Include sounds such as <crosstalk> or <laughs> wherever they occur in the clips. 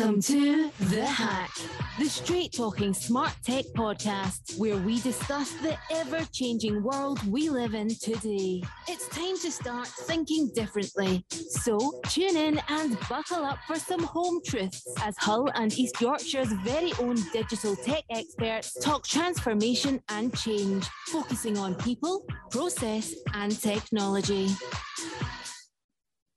Welcome to The Hack, the straight talking smart tech podcast where we discuss the ever changing world we live in today. It's time to start thinking differently. So tune in and buckle up for some home truths as Hull and East Yorkshire's very own digital tech experts talk transformation and change, focusing on people, process, and technology.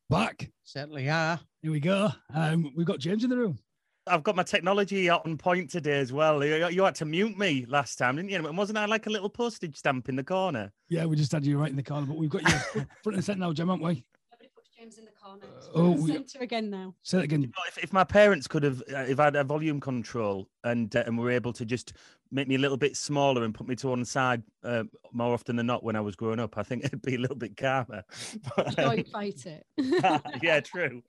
Back. Certainly are. Here we go. Um, we've got James in the room. I've got my technology on point today as well. You, you had to mute me last time, didn't you? And wasn't I like a little postage stamp in the corner? Yeah, we just had you right in the corner, but we've got you <laughs> front and centre now, Jim, haven't we? Nobody puts James in the corner. Uh, oh, we- centre again now. Say it again. If, if my parents could have, uh, if I had a volume control and uh, and were able to just make me a little bit smaller and put me to one side uh, more often than not when I was growing up, I think <laughs> it'd be a little bit calmer. <laughs> But, um, Don't fight it. <laughs> yeah, true,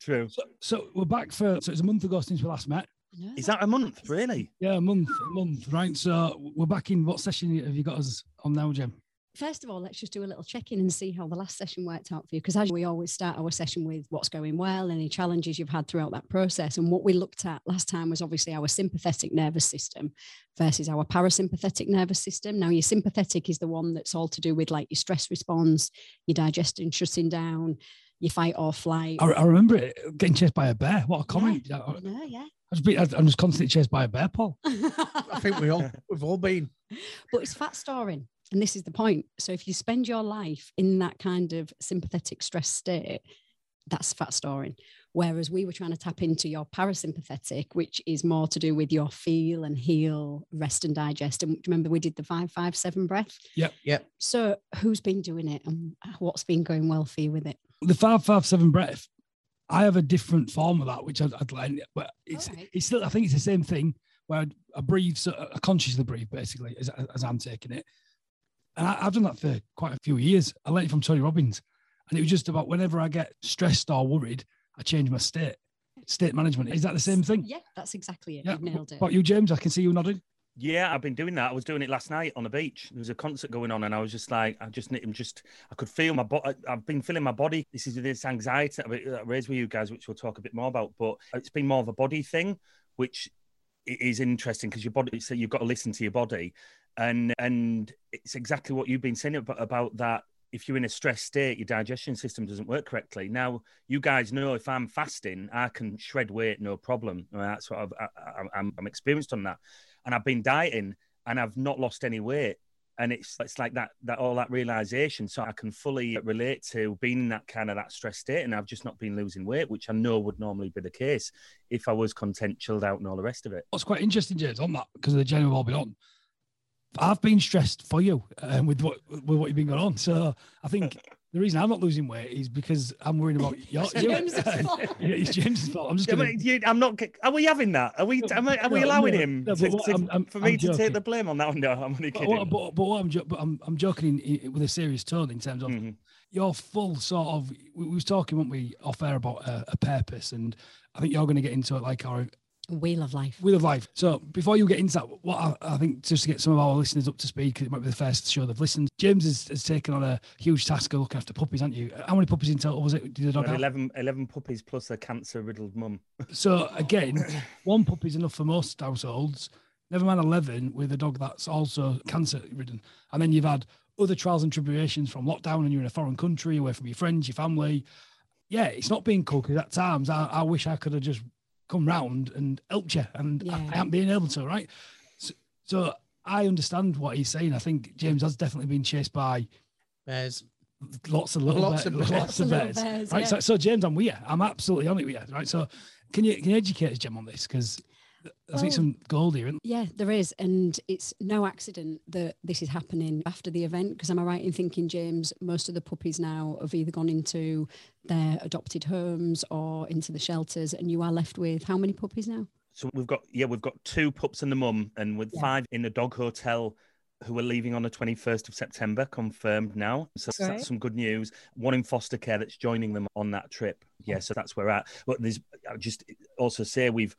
true. So, so we're back for, so it's a month ago since we last met. No, Is that a month, really? Yeah, a month, a month, right? So we're back in. What session have you got us on now, Jem? First of all, let's just do a little check in and see how the last session worked out for you. Because as we always start our session with what's going well, any challenges you've had throughout that process. And what we looked at last time was obviously our sympathetic nervous system versus our parasympathetic nervous system. Now, your sympathetic is the one that's all to do with like your stress response, your digestion shutting down, your fight or flight. I, I remember it getting chased by a bear. What a comment! I, I, yeah. was I'm just constantly chased by a bear, Paul. <laughs> I think we all we've all been. but it's fat storing. And this is the point. So if you spend your life in that kind of sympathetic stress state, that's fat storing. Whereas we were trying to tap into your parasympathetic, which is more to do with your feel and heal, rest and digest. And remember, we did the five, five, seven breath. Yep. Yep. So who's been doing it and what's been going well for you with it? The five five seven breath. I have a different form of that, which I'd, I'd like, but it's Alright. it's still. I think it's the same thing where I, I breathe, so I consciously breathe, basically, as, as I'm taking it. And I, I've done that for quite a few years. I learned it from Tony Robbins, and it was just about whenever I get stressed or worried, I change my state. State management is that the same thing? Yeah, that's exactly it. Yeah. You've nailed it. But you, James, I can see you nodding. Yeah, I've been doing that. I was doing it last night on the beach. There was a concert going on, and I was just like, I just, I'm just, I could feel my body. I've been feeling my body. This is this anxiety that I raised with you guys, which we'll talk a bit more about. But it's been more of a body thing, which i- is interesting because your body. So you've got to listen to your body, and and it's exactly what you've been saying about, about that. If you're in a stress state, your digestion system doesn't work correctly. Now, you guys know if I'm fasting, I can shred weight, no problem. That's what I've, I, I'm, I'm experienced on that and I've been dieting and I've not lost any weight. And it's it's like that that all that realization. So I can fully relate to being in that kind of that stress state, and I've just not been losing weight, which I know would normally be the case if I was content, chilled out, and all the rest of it. What's quite interesting, James, on that because of the we've all been on. I've been stressed for you um, with what with what you've been going on. So I think the reason I'm not losing weight is because I'm worrying about <laughs> your. It's. James's <laughs> fault. Yeah, it's James's fault. I'm just Yeah, but you- I'm not. Are we having that? Are we? Am I, are we No, allowing no, him no, to, what- to- I'm- I'm- for me I'm to joking. take the blame on that? one? No, I'm only But, kidding. what, but, but what I'm, jo- but I'm, I'm joking in, in, with a serious tone in terms of Mhm. your full sort of. We, we was talking, weren't we, off air about a, a purpose, and I think you're going to get into it like our Wheel of life. wheel of life. So before you get into that, what I, I think just to get some of our listeners up to speed, because it might be the first show they've listened. James has, has taken on a huge task of looking after puppies, aren't you? How many puppies in total was it? Did the dog have? 11, 11 puppies plus a cancer-riddled mum. <laughs> So again, one puppy's enough for most households. Never mind eleven with a dog that's also cancer ridden, and then you've had other trials and tribulations from lockdown, and you're in a foreign country, away from your friends, your family. Yeah, it's not being cool because at times I, I wish I could have just come round and helped you, and I, I Yeah. haven't been able to. Right, so, so I understand what he's saying. I think James has definitely been chased by bears. lots of little Lots bears, of bears. lots Lots of of bears. bears, right. yeah. So, so James, I'm with you. I'm absolutely on it with you. Right. So can you can you educate us, Jem, on this? Because I think Well- some gold here. Isn't Yeah, there is. And it's no accident that this is happening after the event. Because am I right in thinking, James, most of the puppies now have either gone into their adopted homes or into the shelters, and you are left with how many puppies now? So we've got yeah, we've got two pups and the mum, and with Yeah. five in a dog hotel who are leaving on the 21st of September, confirmed now. So Great. that's some good news. One in foster care that's joining them on that trip. Yeah, so that's where we're at. But there's I just also say we've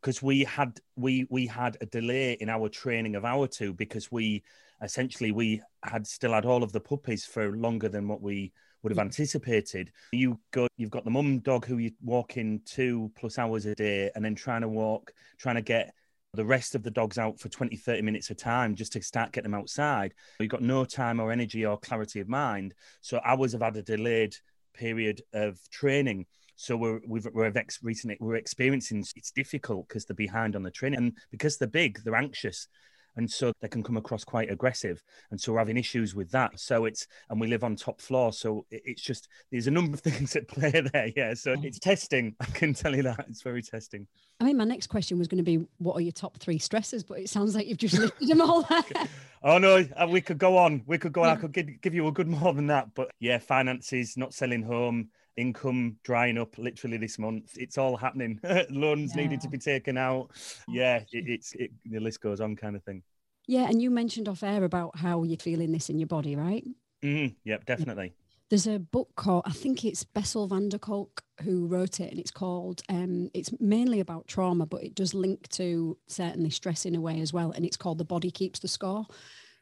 because we had we we had a delay in our training of our two because we essentially we had still had all of the puppies for longer than what we would have anticipated. You go, you've got the mum dog who you're walking two plus hours a day, and then trying to walk, trying to get the rest of the dogs out for 20, 30 minutes of time just to start getting them outside. You've got no time or energy or clarity of mind. So hours have had a delayed period of training. So we're we've, we're ex- recently we're experiencing it's difficult because they're behind on the training. And because they're big, they're anxious. And so they can come across quite aggressive. And so we're having issues with that. So it's and we live on top floor. So it's just there's a number of <laughs> things at play there. Yeah. So it's testing. I can tell you that. It's very testing. I mean my next question was going to be what are your top three stresses but it sounds like you've just listed them all <laughs> oh no. Uh, we could go on. We could go on. I could give, give you a good more than that. But yeah finances not selling home income drying up literally this month. It's all happening. <laughs> Loans yeah. needed to be taken out. Yeah, it, it's it, the list goes on, kind of thing. Yeah, and you mentioned off air about how you're feeling this in your body, right? Mm, yep, definitely. There's a book called I think it's Bessel van der Kolk who wrote it, and it's called. Um, it's mainly about trauma, but it does link to certainly stress in a way as well, and it's called The Body Keeps the Score.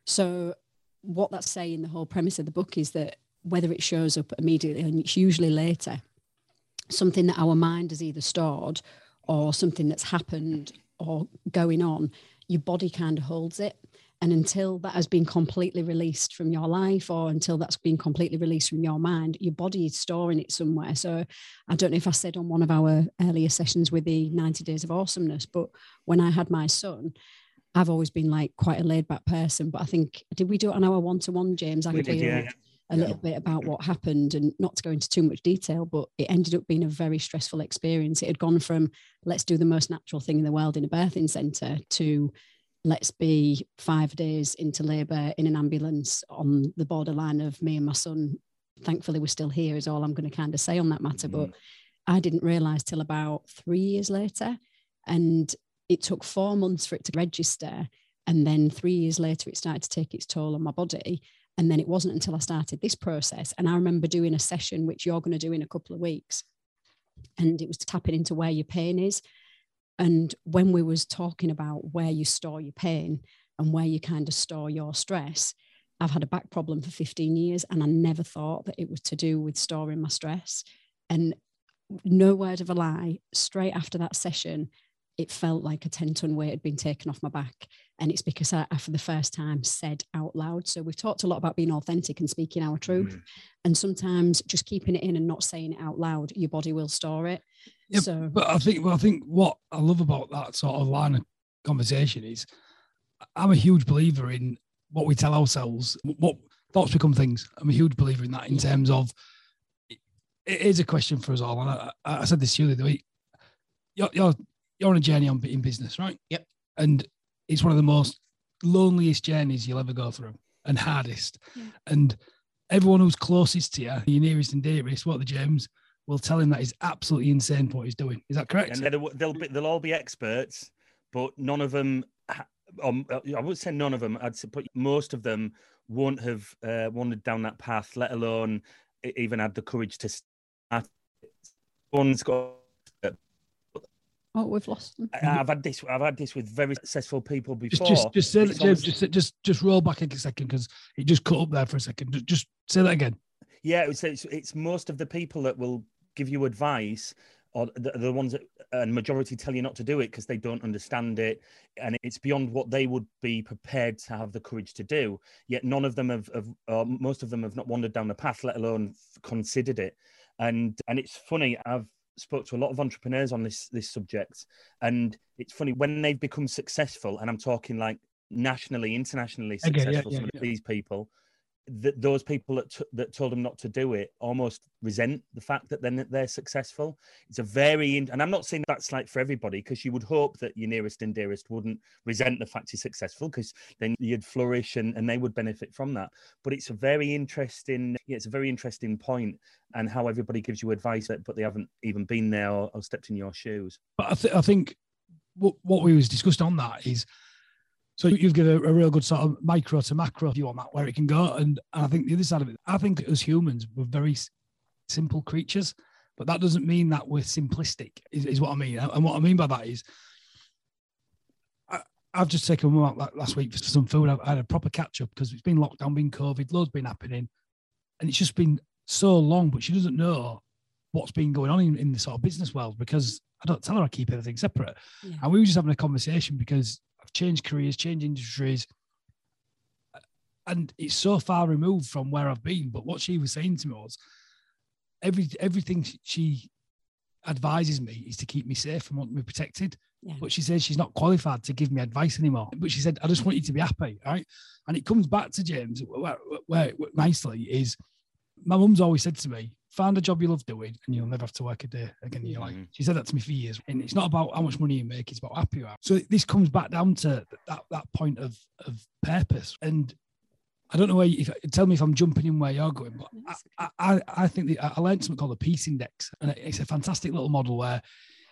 So what that's saying, the whole premise of the book is that whether it shows up immediately and it's usually later, something that our mind has either stored or something that's happened or going on your body kind of holds it. And until that has been completely released from your life or until that's been completely released from your mind, your body is storing it somewhere. So I don't know if I said on one of our earlier sessions with the 90 days of awesomeness, but when I had my son, I've always been like quite a laid back person. But I think, did we do it on our one to one, James? I we did, yeah. A little bit about what happened and not to go into too much detail, but it ended up being a very stressful experience. It had gone from let's do the most natural thing in the world in a birthing centre to let's be five days into labour in an ambulance on the borderline of me and my son. Thankfully, we're still here, is all I'm going to kind of say on that matter. Mm-hmm. But I didn't realise till about three years later. And it took four months for it to register. And then three years later, it started to take its toll on my body. And then it wasn't until I started this process. And I remember doing a session, which you're going to do in a couple of weeks. And it was tapping into where your pain is. And when we was talking about where you store your pain and where you kind of store your stress, I've had a back problem for 15 years and I never thought that it was to do with storing my stress. And no word of a lie, straight after that session, it felt like a 10 ton weight had been taken off my back. And it's because I, I, for the first time, said out loud. So we've talked a lot about being authentic and speaking our truth. Mm. And sometimes just keeping it in and not saying it out loud, your body will store it. Yeah, so, but I think, well, I think what I love about that sort of line of conversation is I'm a huge believer in what we tell ourselves, what thoughts become things. I'm a huge believer in that in terms of it is a question for us all. And I, I said this to you the other week. You're you're on a journey on in business, right? Yep. And it's one of the most loneliest journeys you'll ever go through and hardest. Yeah. And everyone who's closest to you, your nearest and dearest, what the James will tell him that he's absolutely insane for what he's doing. Is that correct? And they'll, they'll, be, they'll all be experts, but none of them, um, I would say none of them, I'd say, but most of them won't have uh, wandered down that path, let alone even had the courage to start. One's got Oh, we've lost them. I, have had this. I've had this with very successful people before. Just, just, just say that, James. Just, just, just roll back a second because it just cut up there for a second. Just, just say that again. Yeah, it's, it's, it's most of the people that will give you advice or the, the ones that and majority tell you not to do it because they don't understand it and it's beyond what they would be prepared to have the courage to do yet none of them have, have or most of them have not wandered down the path let alone considered it and and it's funny i've spoke to a lot of entrepreneurs on this this subject, and it's funny when they've become successful, and I'm talking like nationally, internationally successful. Okay, yeah, yeah, some yeah. of these people, that those people that, t- that told them not to do it almost resent the fact that then they're successful. It's a very, and I'm not saying that's like for everybody, because you would hope that your nearest and dearest wouldn't resent the fact you're successful, because then you'd flourish and, and they would benefit from that. But it's a very interesting, yeah, it's a very interesting point, and how everybody gives you advice, but they haven't even been there or, or stepped in your shoes. But I, th- I think what, what we was discussed on that is so you've given a, a, real good sort of micro to macro view on that, where it can go. And, and I think the other side of it, I think as humans, we're very simple creatures, but that doesn't mean that we're simplistic, is, is what I mean. And what I mean by that is, I, have just taken one out last week for some food. I've had a proper catch up because it's been lockdown, been COVID, loads been happening. And it's just been so long, but she doesn't know what's been going on in, in the sort of business world because I don't tell her I keep everything separate. Yeah. And we were just having a conversation because I've changed careers, changed industries, and it's so far removed from where I've been. But what she was saying to me was, every everything she advises me is to keep me safe and want me protected. Yeah. But she says she's not qualified to give me advice anymore. But she said, I just want you to be happy, right? And it comes back to James, where, where, where nicely is my mum's always said to me, find a job you love doing and you'll never have to work a day again in your life. Mhm. She said that to me for years. And it's not about how much money you make, it's about how happy you are. So this comes back down to that, that point of, of purpose. And I don't know where, you, if, tell me if I'm jumping in where you're going, but I, I, I think that I learned something called the Peace Index. And it's a fantastic little model where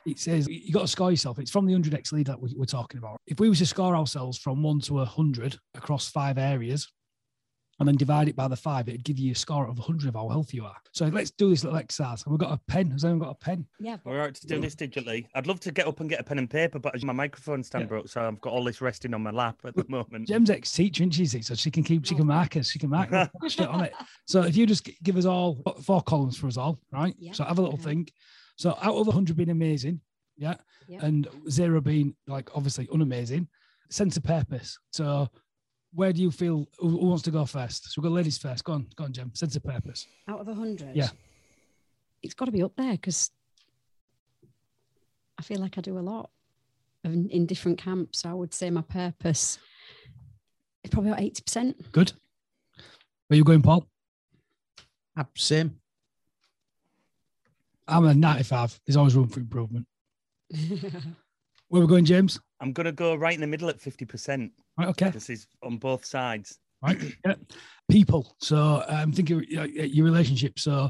it says you got to score yourself. It's from the 100x lead that we, we're talking about. If we was to score ourselves from one to 100 across five areas, and then divide it by the five, it'd give you a score of 100 of how healthy you are. So let's do this little exercise. We've got a pen. Has anyone got a pen? Yeah. We're all right to do this digitally. I'd love to get up and get a pen and paper, but my microphone stand Yeah. broke, so I've got all this resting on my lap at the moment. Jem's ex teacher, isn't she? So she can keep, she can mark us, she can mark us, shit on it. <laughs> So if you just give us all four columns for us all, right? Yeah, So have a little okay. think. So out of 100 being amazing, yeah, Yeah. and zero being like obviously unamazing, sense of purpose. So where do you feel, who, who wants to go first? So we've got ladies first. Go on, go on, Jem. Sense of purpose. Out of a hundred. Yeah. It's got to be up there because I feel like I do a lot in, in different camps. I would say my purpose is probably about eighty percent. Good. Where you going, Paul? Ah, Same. I'm a 95. There's always room for improvement. <laughs> Where we going, James? I'm gonna go right in the middle at 50%. Right, okay. This is on both sides. right? Yeah. People. So um, I'm thinking you uh, know, uh, your relationship. So,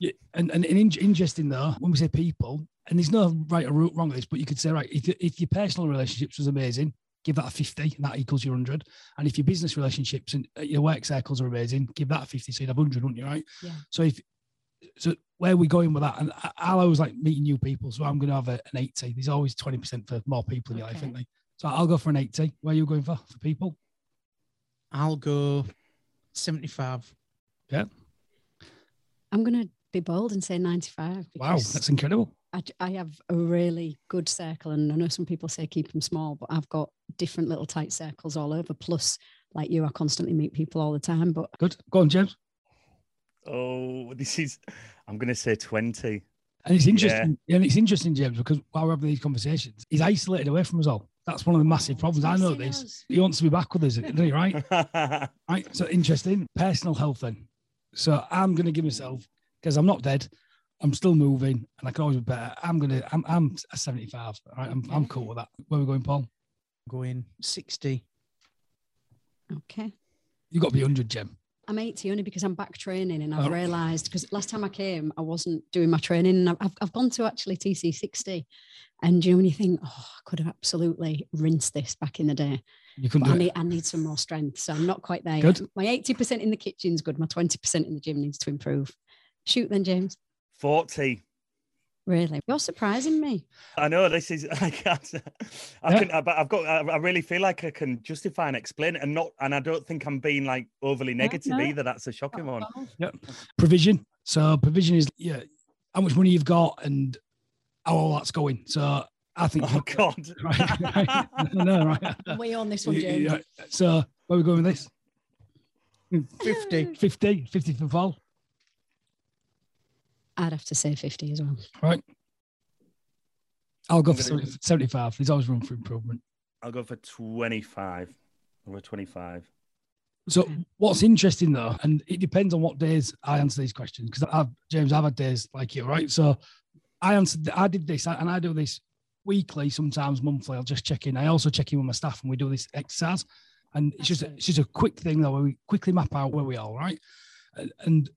and and, and in, interesting though, when we say people, and there's no right or wrong with this, but you could say right if if your personal relationships was amazing, give that a 50, and that equals your 100. And if your business relationships and uh, your work circles are amazing, give that a 50, so you'd have 100, wouldn't you? Right. Yeah. So if so, where are we going with that? And I, I always like meeting new people, so I'm going to have a, an 80. There's always 20% for more people in your life, Okay. isn't they? So I'll go for an 80. Where are you going for for people? I'll go 75. Yeah. I'm going to be bold and say 95. Wow, that's incredible. I, I have a really good circle, and I know some people say keep them small, but I've got different little tight circles all over. Plus, like you, I constantly meet people all the time. But Good. Go on, James. Oh, <laughs> this is. I'm gonna say 20. And it's interesting, and it's interesting, James, because while we're having these conversations, he's isolated away from us all. That's one of the massive problems. I know this. He wants to be back with us, isn't he? <laughs> Right? Right. So interesting. Personal health then. So I'm going to give myself because I'm not dead. I'm still moving, and I can always be better. I'm gonna. I'm. I'm 75. All right. I'm. I'm cool with that. Where are we going, Paul? Going 60. okay. You got to be 100, Jem. I'm 80 only because I'm back training and Oh. I've realised because last time I came, I wasn't doing my training and I've, I've, I've gone to actually TC60. And you know, when you think, oh, I could have absolutely rinsed this back in the day, You couldn't but I do it. need, I need some more strength. So I'm not quite there. Good. Yet. My 80% in the kitchen's good. My 20% in the gym needs to improve. Shoot then, James. 40. Really? You're surprising me. I know this is. <laughs> I can't. I Yeah. can. I- But I've got. I I really feel like I can justify and explain it, and not. And I don't think I'm being like overly negative no. either. That's a shocking one. provision. So provision is yeah, how much money you've got and how all that's going. So I think. Oh God. <laughs> Right, right. <laughs> no, right. We on this one, James. Yeah. So where are we going with this? 50. 50, 50 for Paul. I'd have to say 50 as well. Right. I'll go for 75. There's always room for improvement. I'll go for 25. Over 25. So what's interesting though, and it depends on what days I answer these questions because I've James, I've had days like you, right? So I answered, I did this, and I do this weekly, sometimes monthly. I'll just check in. I also check in with my staff, and we do this exercise. And it's just a, it's just a quick thing though, where we quickly map out where we are, right? And, and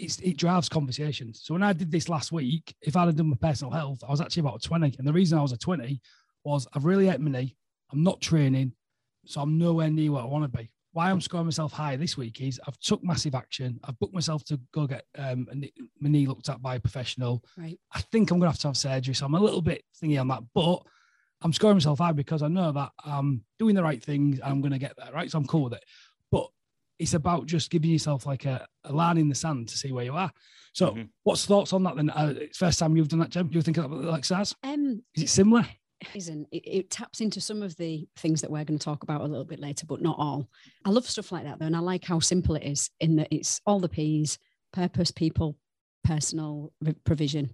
it it's, it drives conversations. So when I did this last week, if I'd have done my personal health, I was actually about a 20. And the reason I was a 20 was I've really hurt my knee. I'm not training, so I'm nowhere near where I want to be. Why I'm scoring myself high this week is I've took massive action. I've booked myself to go get um, my knee looked at by a professional. Right. I think I'm gonna have to have surgery, so I'm a little bit thingy on that. But I'm scoring myself high because I know that I'm doing the right things and I'm gonna get there. Right, so I'm cool with it. But it's about just giving yourself like a, a line in the sand to see where you are. So, Mhm. what's thoughts on that then? Uh, first time you've done that, Jem. You think of that like SARS? Um, Is it similar? isn't it, it taps into some of the things that we're going to talk about a little bit later, but not all. I love stuff like that though, and I like how simple it is in that it's all the P's, purpose, people, personal re- provision.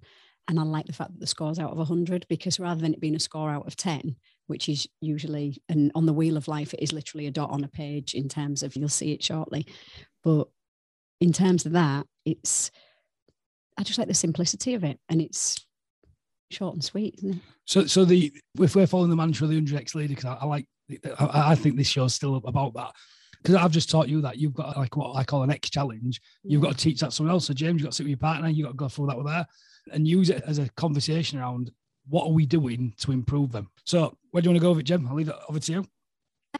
And I like the fact that the score's out of 100 because rather than it being a score out of 10, which is usually, and on the wheel of life, it is literally a dot on a page in terms of, you'll see it shortly. But in terms of that, it's, I just like the simplicity of it. And it's short and sweet, isn't it? So, so the if we're following the mantra of the 100x leader, because I, I like, I, I think this show's still about that. Because I've just taught you that you've got like what I call an X challenge. You've got to mm. teach that someone else. So James, you've got to sit with your partner. You've got to go through that with her and use it as a conversation around what are we doing to improve them. So where do you want to go with it, Jem? I'll leave it over to you.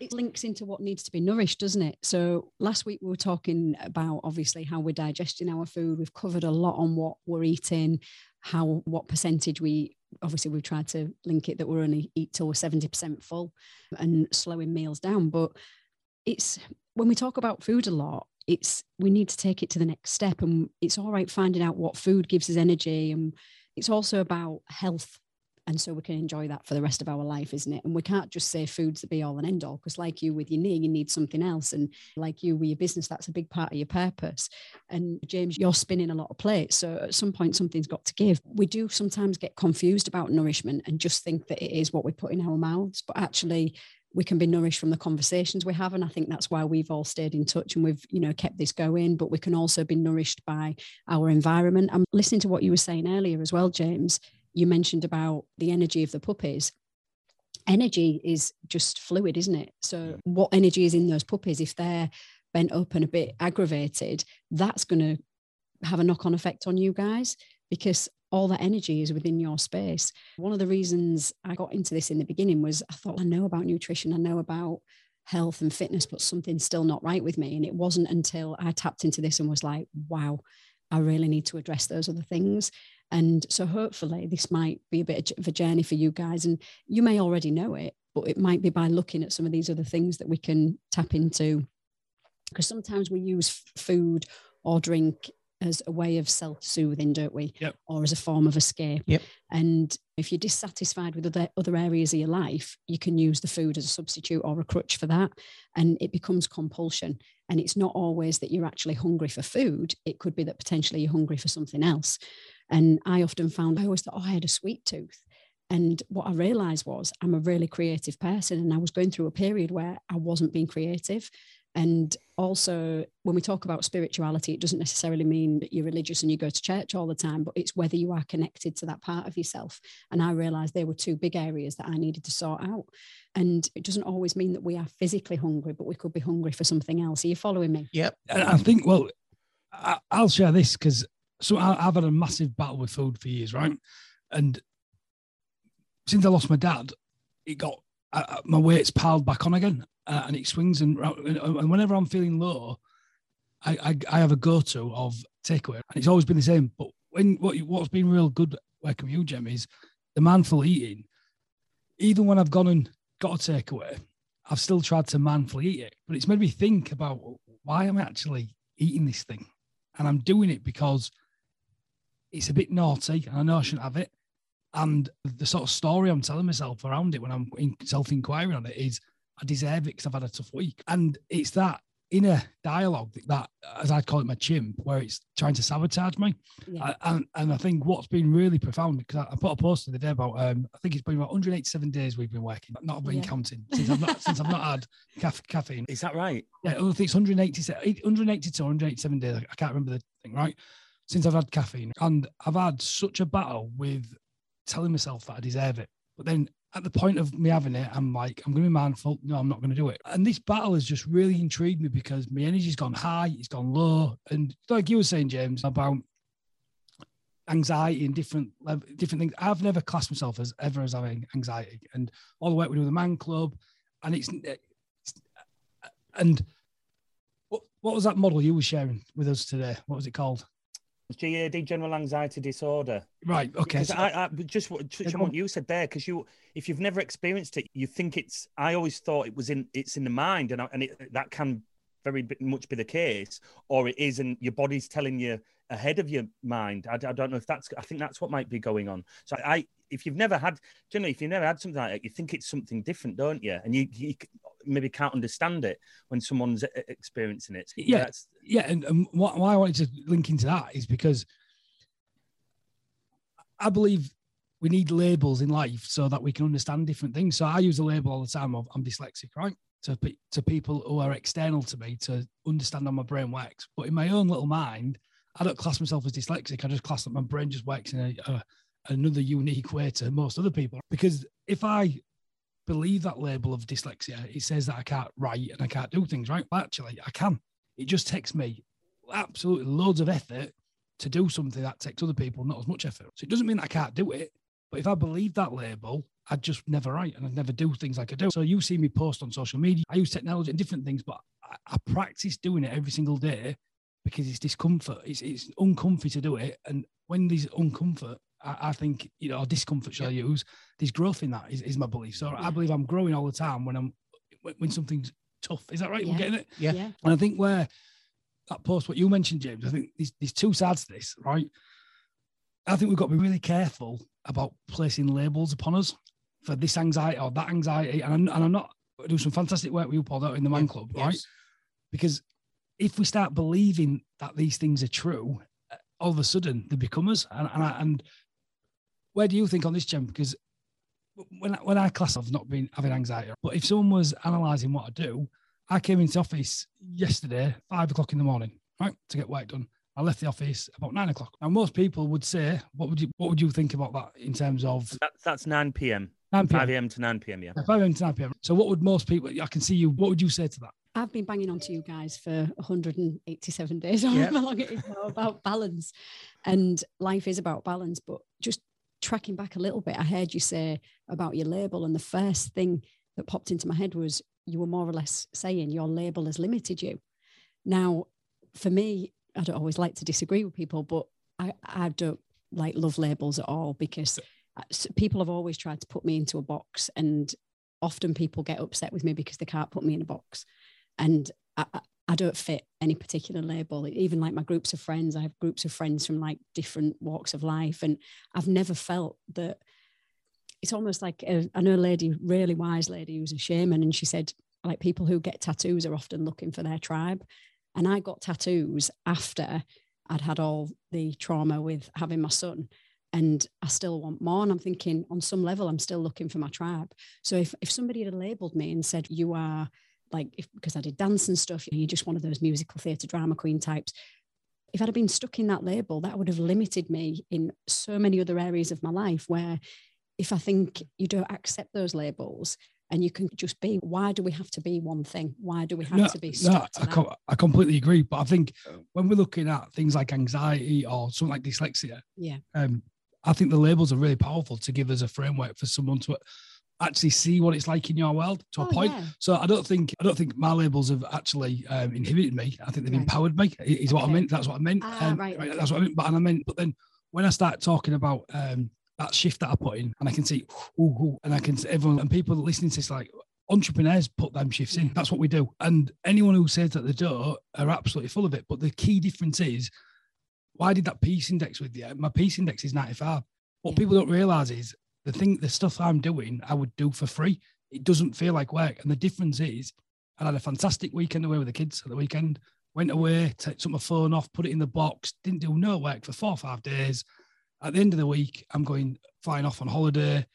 it links into what needs to be nourished, doesn't it? So last week we were talking about obviously how we're digesting our food. We've covered a lot on what we're eating, how what percentage we obviously we've tried to link it that we're only eat till we're 70% full and slowing meals down. But it's when we talk about food a lot, it's we need to take it to the next step. And it's all right finding out what food gives us energy. And it's also about health and so we can enjoy that for the rest of our life isn't it? And we can't just say food's the be all and end all because like you with your knee you need something else. And like you with your business that's a big part of your purpose. And james you're spinning a lot of plates so at some point something's got to give. We do sometimes get confused about nourishment and just think that it is what we put in our mouths but actually we can be nourished from the conversations we have. And i think that's why we've all stayed in touch and we've you know kept this going. But we can also be nourished by our environment. I'm listening to what you were saying earlier as well james you mentioned about the energy of the puppies. Energy is just fluid isn't it? So what energy is in those puppies if they're bent up and a bit aggravated that's going to have a knock-on effect on you guys because all that energy is within your space. One of the reasons i got into this in the beginning was i thought i know about nutrition i know about health and fitness but something's still not right with me. And it wasn't until i tapped into this and was like wow i really need to address those other things and so hopefully this might be a bit of a journey for you guys. And you may already know it, but it might be by looking at some of these other things that we can tap into. Because sometimes we use food or drink as a way of self-soothing, don't we? Yep. Or as a form of escape. Yep. And if you're dissatisfied with other other areas of your life, you can use the food as a substitute or a crutch for that. And it becomes compulsion. And it's not always that you're actually hungry for food. It could be that potentially you're hungry for something else. And I often found I always thought, oh, I had a sweet tooth. And what I realized was I'm a really creative person. And I was going through a period where I wasn't being creative. And also, when we talk about spirituality, it doesn't necessarily mean that you're religious and you go to church all the time, but it's whether you are connected to that part of yourself. And I realized there were two big areas that I needed to sort out. And it doesn't always mean that we are physically hungry, but we could be hungry for something else. Are you following me? Yep. I think, well, I'll share this because so I, I've had a massive battle with food for years, right? And since I lost my dad, it got uh, my weight's piled back on again, uh, and it swings. And, and whenever I'm feeling low, I, I, I have a go-to of takeaway, and it's always been the same. But when what what's been real good working with you, Jem, is the mindful eating. Even when I've gone and got a takeaway, I've still tried to mindfully eat it, but it's made me think about why I'm actually eating this thing, and I'm doing it because it's a bit naughty, and I know I shouldn't have it. And the sort of story I'm telling myself around it when I'm in self-inquiring on it is, I deserve it because I've had a tough week, and it's that inner dialogue that, that as I call it, my chimp, where it's trying to sabotage me. Yeah. I- and and I think what's been really profound because I, I put a post the other day about um I think it's been about 187 days we've been working, not been Yeah. counting since I've not since I've not had caff- caffeine. Is that right? Yeah, I think it's 187, 182, 187 days. I can't remember the thing, right? Since I've had caffeine. And I've had such a battle with telling myself that I deserve it. But then at the point of me having it, I'm like, I'm going to be mindful. No, I'm not going to do it. And this battle has just really intrigued me because my energy's gone high, it's gone low. And like you were saying, James, about anxiety and different different things. I've never classed myself as ever as having anxiety. And all the work we do with the man club, and it's, it's and what, what was that model you were sharing with us today? What was it called? GAD, uh, general anxiety disorder. Right. Okay. Because so- I, I but just what touch on what you said there, because you, if you've never experienced it, you think it's. I always thought it was in, it's in the mind, and I, and it, that can very much be the case, or it isn't. Your body's telling you ahead of your mind. I, I don't know if that's. I think that's what might be going on. So I, if you've never had, generally, if you've never had something like that, you think it's something different, don't you? And you, you maybe can't understand it when someone's experiencing it. Yeah. that's, yeah, and, and wh- why I wanted to link into that is because I believe we need labels in life so that we can understand different things. So I use a label all the time of I'm dyslexic, right? To pe- to people who are external to me to understand how my brain works. But in my own little mind, I don't class myself as dyslexic. I just class that my brain just works in a, a another unique way to most other people. Because if I believe that label of dyslexia, it says that I can't write and I can't do things, right? But actually, I can. It just takes me absolutely loads of effort to do something that takes other people not as much effort. So it doesn't mean I can't do it. But if I believe that label, I'd just never write and I'd never do things like I do. So you see me post on social media. I use technology and different things, but I, I practice doing it every single day because it's discomfort. It's it's uncomfy to do it. And when there's uncomfort, I, I think, you know, discomfort shall I use, there's growth in that is, is my belief. So I believe I'm growing all the time when I'm when, when something's tough. Is that right? We're Yeah. getting it? Yeah. yeah. And I think where that post, what you mentioned, James, I think there's, there's two sides to this, right? I think we've got to be really careful about placing labels upon us for this anxiety or that anxiety. And I'm, and I'm not I do some fantastic work with you, Paul, out in the Man Club, right? Yes. Because if we start believing that these things are true, uh, all of a sudden they become us. And and, I, and where do you think on this, Jem? Because when I, when I class I've not been having anxiety, but if someone was analysing what I do, I came into office yesterday, five o'clock in the morning, right, to get work done. I left the office about nine o'clock. Now, most people would say, "What would you What would you think about that in terms of that, that's 9 p.m. 9 p.m. 5 p.m. a.m. to 9 p.m. Yeah. Yeah, 5 a.m. to 9 p.m. So, what would most people? I can see you. What would you say to that? I've been banging on to you guys for 187 days <laughs> or Yeah. however long it is now about balance. And life is about balance. But just tracking back a little bit, I heard you say about your label. And the first thing that popped into my head was you were more or less saying your label has limited you. Now, for me, I don't always like to disagree with people, but I, I don't like love labels at all because people have always tried to put me into a box. And often people get upset with me because they can't put me in a box and I, I- don't fit any particular label. Even like my groups of friends, I have groups of friends from like different walks of life, and I've never felt that. It's almost like a, I know a lady, really wise lady, who's a shaman, and she said like people who get tattoos are often looking for their tribe, and I got tattoos after I'd had all the trauma with having my son. And I still want more. And I'm thinking, on some level, I'm still looking for my tribe. So if, if somebody had labeled me and said, You are like if because I did dance and stuff, you're just one of those musical theatre drama queen types. If I'd have been stuck in that label, that would have limited me in so many other areas of my life where if I think you don't accept those labels and you can just be, why do we have to be one thing? Why do we have No, to be no, stuck to I, that? co- I completely agree. But I think when we're looking at things like anxiety or something like dyslexia, Yeah. um, I think the labels are really powerful to give us a framework for someone to actually see what it's like in your world to a Oh, point. yeah. So I don't think I don't think my labels have actually um, inhibited me. I think they've Right. empowered me. Is what I meant. That's what I meant. Ah, Um, right, okay. That's what I meant. But and I meant. But then when I start talking about um, that shift that I put in, and I can see, ooh, ooh, and I can see everyone and people listening to this like entrepreneurs put them shifts in. That's what we do. And anyone who says that they don't are absolutely full of it. But the key difference is, why did that peace index with you? My peace index is 95. What Yeah. people don't realize is the thing, the stuff I'm doing, I would do for free. It doesn't feel like work. And the difference is, I had a fantastic weekend away with the kids at the weekend. Went away, took my phone off, put it in the box, didn't do no work for four or five days. At the end of the week, I'm going flying off on holiday.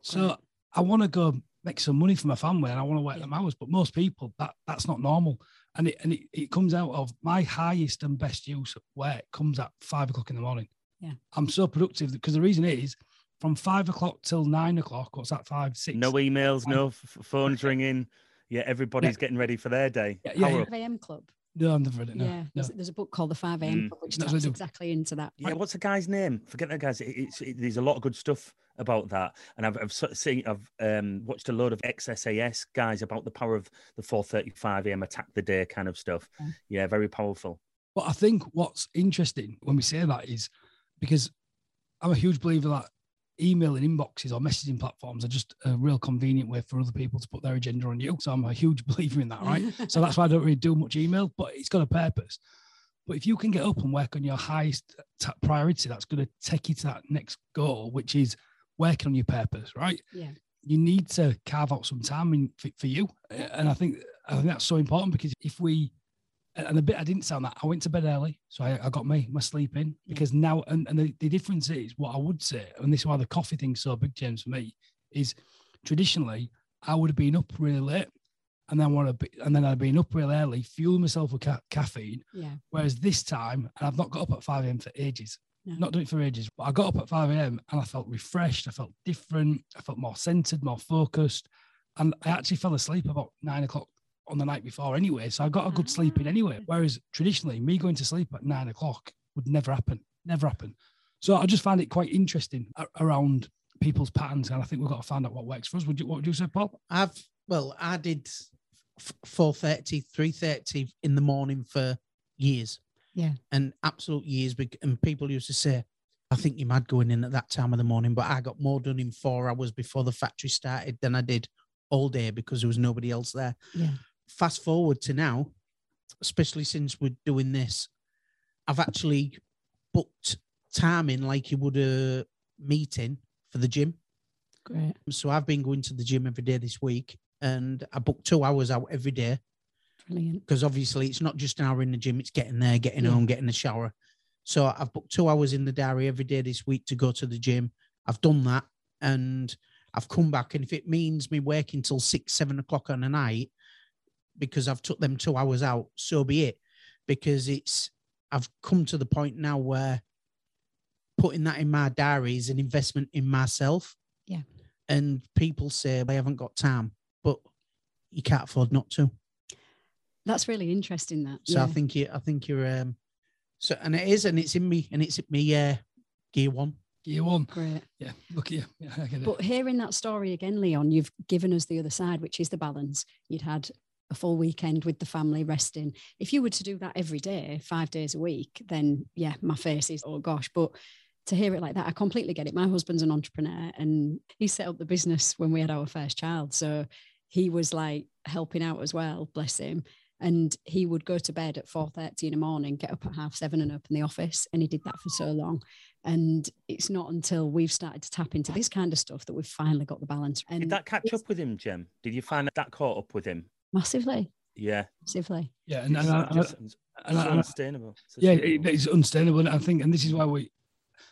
So I want to go make some money for my family and I want to work Yeah. them hours. But most people, that that's not normal. And it and it, it comes out of my highest and best use of work comes at five o'clock in the morning. Yeah. I'm so productive because the reason is from five o'clock till nine o'clock, what's that, five, six? No emails, no f- phones ringing. Yeah, everybody's getting ready for their day. Yeah, yeah, yeah. 5 a.m. club. No, I've never read it. No, yeah. no. There's, there's a book called The 5 a.m. Mm. Club, which That's taps exactly into that. Yeah, what's the guy's name? Forget that guy's. It, it's it, there's a lot of good stuff about that, and I've I've seen I've um, watched a load of XSAS guys about the power of the 4:35 a.m. attack the day kind of stuff. Okay. Yeah, very powerful. But I think what's interesting when we say that is because I'm a huge believer that email and inboxes or messaging platforms are just a real convenient way for other people to put their agenda on you. So I'm a huge <laughs> believer in that, right? <laughs> so that's why I don't really do much email, but it's got a purpose. But if you can get up and work on your highest t- priority, that's going to take you to that next goal, which is working on your purpose, right? Yeah. You need to carve out some time in, for, for you, and I think I think that's so important because if we and the bit I didn't sound that I went to bed early, so I, I got my my sleep in because now and, and the, the difference is what I would say, and this is why the coffee thing's so big, James, for me, is traditionally I would have been up really late and then want to be, and then I'd been up real early, fueling myself with ca- caffeine. Yeah. Whereas this time, and I've not got up at 5 a.m. for ages, No. not doing it for ages, but I got up at 5 a.m. and I felt refreshed. I felt different. I felt more centered, more focused. And I actually fell asleep about nine o'clock on the night before anyway. So I got a good sleep in anyway. Mm. Whereas traditionally, me going to sleep at nine o'clock would never happen, never happen. So I just find it quite interesting around people's patterns. And I think we've got to find out what works for us. Would you, what would you say, Paul? I've well, I did f- 4.30, 3.30 in the morning for years. Yeah. And absolute years. And people used to say, I think you're mad going in at that time of the morning, but I got more done in four hours before the factory started than I did all day because there was nobody else there. Yeah. Fast forward to now, especially since we're doing this, I've actually booked time in like you would a meeting for the gym. Great. So I've been going to the gym every day this week and I book two hours out every day Brilliant. because obviously it's not just an hour in the gym, it's getting there, getting Yeah. home, getting a shower. So I've booked two hours in the diary every day this week to go to the gym. I've done that and I've come back. And if it means me working till six, seven o'clock on a night because I've took them two hours out, so be it. Because it's I've come to the point now where putting that in my diary is an investment in myself. Yeah. And people say I haven't got time, but you can't afford not to. That's really interesting. That. So I think you, I think you're, um, so and it is, and it's in me, and it's in me, uh, gear one. Gear one. Great. Yeah. Look here. Yeah, I get it. But hearing that story again, Leon, you've given us the other side, which is the balance. You'd had a full weekend with the family resting. If you were to do that every day, five days a week, then yeah, my face is, oh gosh. But to hear it like that, I completely get it. My husband's an entrepreneur and he set up the business when we had our first child. So he was like helping out as well, bless him. And he would go to bed at 4.30 in the morning, get up at half seven and open the office. And he did that for so long. And it's not until we've started to tap into this kind of stuff that we've finally got the balance. And Did that catch up with him, Jem? Did you find that, that caught up with him? Massively, Yeah. massively. yeah. And, It's and, I- and just- it's and and unsustainable. It's yeah, it, it's unsustainable. And I think, and this is why we,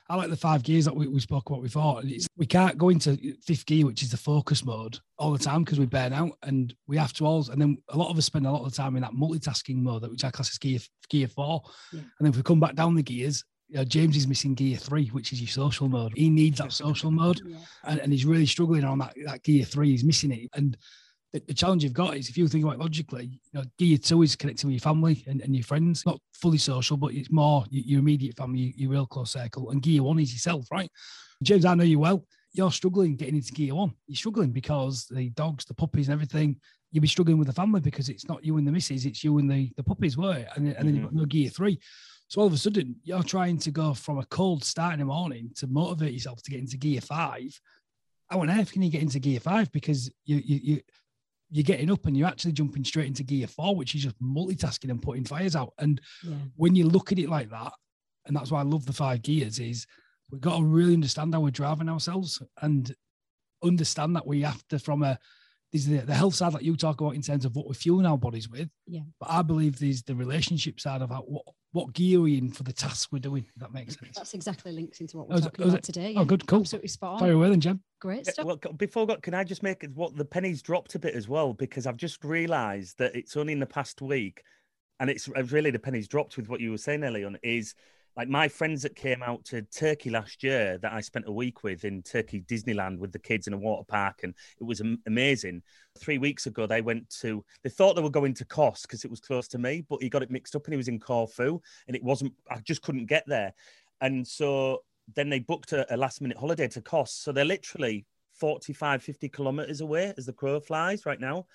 I like the five gears that we, we spoke about before. And it's, we can't go into fifth gear, which is the focus mode, all the time because we burn out, and we have to all. And then a lot of us spend a lot of time in that multitasking mode, which I class as gear gear four. Yeah. And then if we come back down the gears, you know, James is missing gear three, which is your social mode. He needs that social mode Yeah. and, and he's really struggling on that, that gear three. He's missing it. And the, the challenge you've got is if you think about it logically, you know, gear two is connecting with your family and, and your friends, not fully social, but it's more your, your immediate family, your, your real close circle. And gear one is yourself, right? James, I know you well. You're struggling getting into gear one. You're struggling because the dogs, the puppies, and everything. You'll be struggling with the family because it's not you and the missus, it's you and the, the puppies, were it? And, then- and then you've got mm-hmm. no gear three. So all of a sudden, you're trying to go from a cold start in the morning to motivate yourself to get into gear five. How on earth can you get into gear five? Because you you you you're getting up and you're actually jumping straight into gear four, which is just multitasking and putting fires out. And Yeah. when you look at it like that, and that's why I love the five gears, is we've got to really understand how we're driving ourselves and understand that we have to from a there's the, the health side that you talk about in terms of what we're fueling our bodies with. Yeah. But I believe there's the relationship side of how, what what gear are we in for the tasks we're doing. If that makes sense. That's exactly linked into what Oh, we're is it- talking oh, about today. Oh, good, cool. Absolutely spot on. Fire away then, Jem. Great Yeah, stuff. well, before I got, can I just make it what the pennies dropped a bit as well? Because I've just realised that it's only in the past week, and it's uh, really the pennies dropped with what you were saying, Leon, is like my friends that came out to Turkey last year that I spent a week with in Turkey Disneyland with the kids in a water park, and it was amazing. Three weeks ago, they went to, they thought they were going to Kos because it was close to me, but he got it mixed up and he was in Corfu, and it wasn't, I just couldn't get there. And so then they booked a, a last minute holiday to Kos. So they're literally 45, 50 kilometers away as the crow flies right now.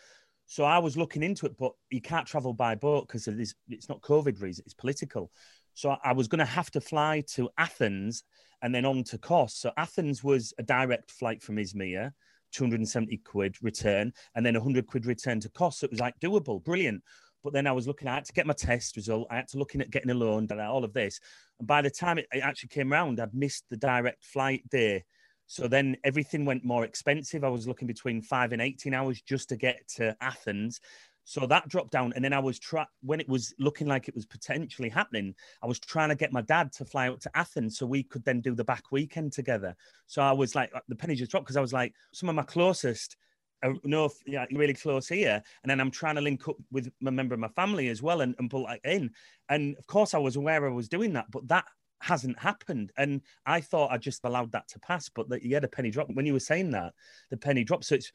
So I was looking into it, but you can't travel by boat because it's not COVID reason, it's political. So I was going to have to fly to Athens and then on to Kos. So Athens was a direct flight from Izmir, 270 quid return, and then 100 quid return to Kos. So it was like doable, brilliant. But then I was looking, I had to get my test result. I had to looking at getting a loan, all of this. And by the time it, actually came around, I'd missed the direct flight day. So then everything went more expensive. I was looking between five and 18 hours just to get to Athens. So that dropped down. And then I was trying, when it was looking like it was potentially happening, I was trying to get my dad to fly out to Athens so we could then do the back weekend together. So I was like, uh, the penny just dropped because I was like, some of my closest are no, yeah, really close here. And then I'm trying to link up with a member of my family as well and, and pull that in. And of course, I was aware I was doing that, but that hasn't happened. And I thought I just allowed that to pass, but that you had a penny drop. When you were saying that, the penny dropped. So it's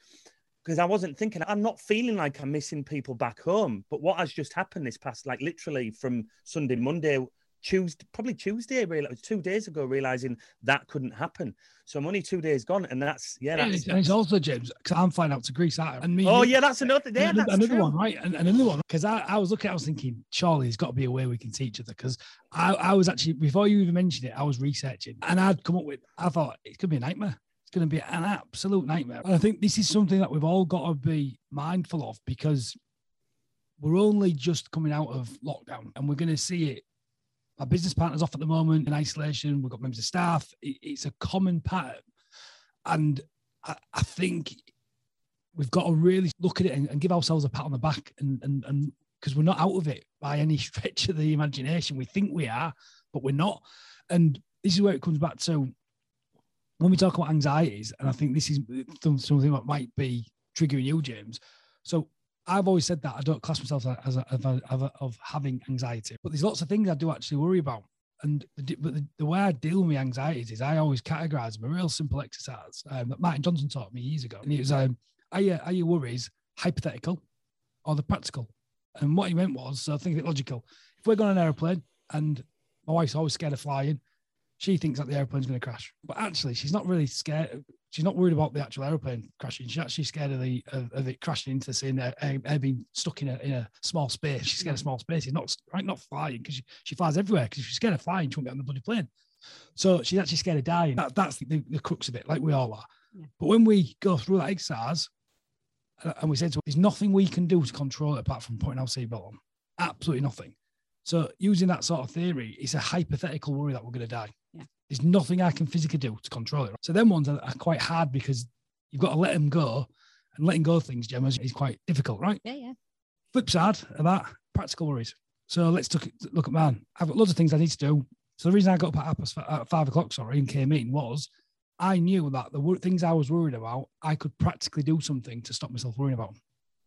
because I wasn't thinking, I'm not feeling like I'm missing people back home. But what has just happened this past, like literally from Sunday, Monday, Tuesday, probably Tuesday, really, two days ago, realizing that couldn't happen. So I'm only two days gone, and that's yeah. That's, and it's also James because I'm flying out to Greece, and me. Oh yeah, that's another. Yeah, another, that's another one, right? And, and another one because I, I was looking, I was thinking, Charlie, there's got to be a way we can teach other. Because I, I was actually before you even mentioned it, I was researching, and I'd come up with, I thought it's gonna be a nightmare. It's gonna be an absolute nightmare. And I think this is something that we've all got to be mindful of because we're only just coming out of lockdown, and we're gonna see it our business partners off at the moment in isolation. We've got members of staff. It's a common pattern. And I, I think we've got to really look at it and, and, give ourselves a pat on the back and and and because we're not out of it by any <laughs> stretch of the imagination. We think we are, but we're not. And this is where it comes back to when we talk about anxieties, and I think this is something that might be triggering you, James. So I've always said that I don't class myself as a, of having anxiety, but there's lots of things I do actually worry about. And the, but the, the, way I deal with my anxieties is I always categorize them a real simple exercise um, that Martin Johnson taught me years ago. And it was, um, are, your, are your worries hypothetical or the practical? And what he meant was, so think of it logical. If we're going on an airplane and my wife's always scared of flying, she thinks that the airplane's going to crash. But actually, she's not really scared she's not worried about the actual aeroplane crashing. She's actually scared of the of, of it crashing into the seeing her, her being stuck in a in a small space. She's scared of small spaces, not right, not flying because she, she flies everywhere. Because if she's scared of flying, she won't get on the bloody plane. So she's actually scared of dying. That, that's the, the, crux of it, like we all are. Yeah. But when we go through that exercise, uh, and we said to her, there's nothing we can do to control it apart from putting our seatbelt on. Absolutely nothing. So using that sort of theory, it's a hypothetical worry that we're going to die. There's nothing I can physically do to control it. So them ones are, are quite hard because you've got to let them go, and letting go of things, Gemma, is quite difficult, right? Yeah, yeah. Flip side of that, practical worries. So let's look, look at man. I've got loads of things I need to do. So the reason I got up at, at five o'clock, sorry, and came in was I knew that the things I was worried about, I could practically do something to stop myself worrying about them.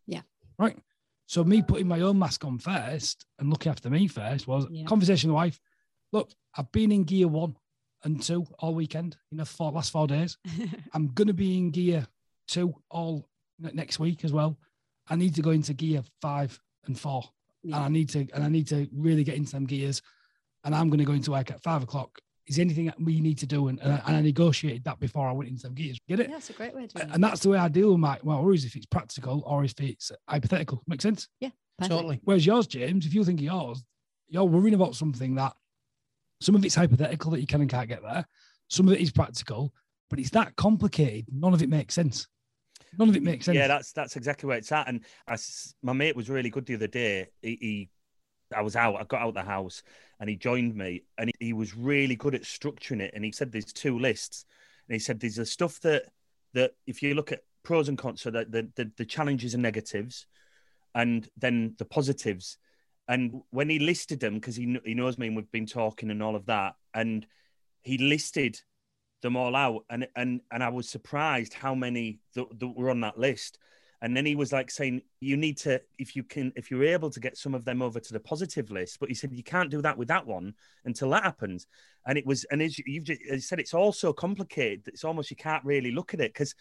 Yeah. Right. So me putting my own mask on first and looking after me first was yeah. conversation with wife. Look, I've been in gear one and two all weekend, you know, for last four days. <laughs> I'm going to be in gear two all next week as well. I need to go into gear five and four. Yeah. And I need to, and I need to really get into them gears. And I'm going to go into work at five o'clock. Is anything that we need to do? And, and, I, and I negotiated that before I went into them gears. Get it? Yeah, that's a great way to And that's the way I deal with my, my worries, if it's practical or if it's hypothetical. Make sense? Yeah. Perfect. Totally. Whereas yours, James, if you think of yours, you're worrying about something that some of it's hypothetical that you can and can't get there. Some of it is practical, but it's that complicated. None of it makes sense. None of it makes sense. Yeah, that's that's exactly where it's at. And I, my mate was really good the other day. He, he, I was out. I got out of the house, and he joined me, and he, he was really good at structuring it. And he said there's two lists, and he said there's the stuff that that if you look at pros and cons, so the the, the, the challenges and negatives, and then the positives and when he listed them, because he he knows me and we've been talking and all of that, and he listed them all out, and and and I was surprised how many that, were on that list. And then he was like saying, you need to, if you can, if you're able to get some of them over to the positive list, but he said you can't do that with that one until that happens. And it was, and as you've just said, it's all so complicated that it's almost you can't really look at it because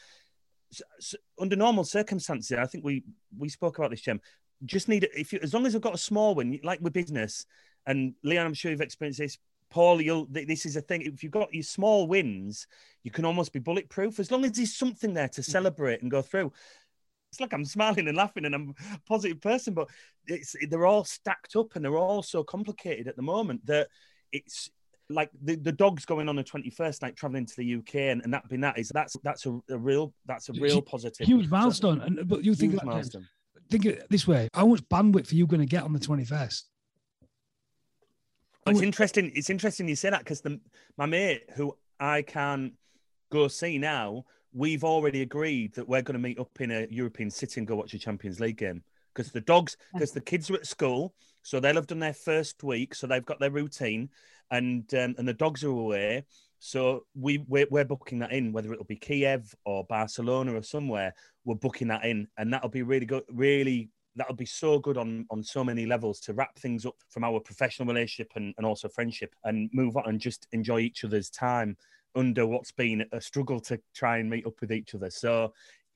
under normal circumstances, I think we we spoke about this, Jem just need if you as long as I've got a small one, like with business, and Leon, I'm sure you've experienced this. Paul, you'll this is a thing. If you've got your small wins, you can almost be bulletproof as long as there's something there to celebrate and go through. it's like I'm smiling and laughing and I'm a positive person, but it's they're all stacked up and they're all so complicated at the moment that it's like the, the dogs going on the 21st night traveling to the UK and, and that being that is that's that's a, a real that's a real positive huge milestone. And but you think Huge that, milestone. Think it this way: how much bandwidth are you going to get on the twenty first? It's interesting. It's interesting you say that because my mate who I can go see now, we've already agreed that we're going to meet up in a European city and go watch a Champions League game because the dogs, because the kids are at school, so they'll have done their first week, so they've got their routine, and um, and the dogs are away. So we we're, we're booking that in, whether it'll be Kiev or Barcelona or somewhere. We're booking that in, and that'll be really good. Really, that'll be so good on on so many levels to wrap things up from our professional relationship and, and also friendship, and move on and just enjoy each other's time under what's been a struggle to try and meet up with each other. So.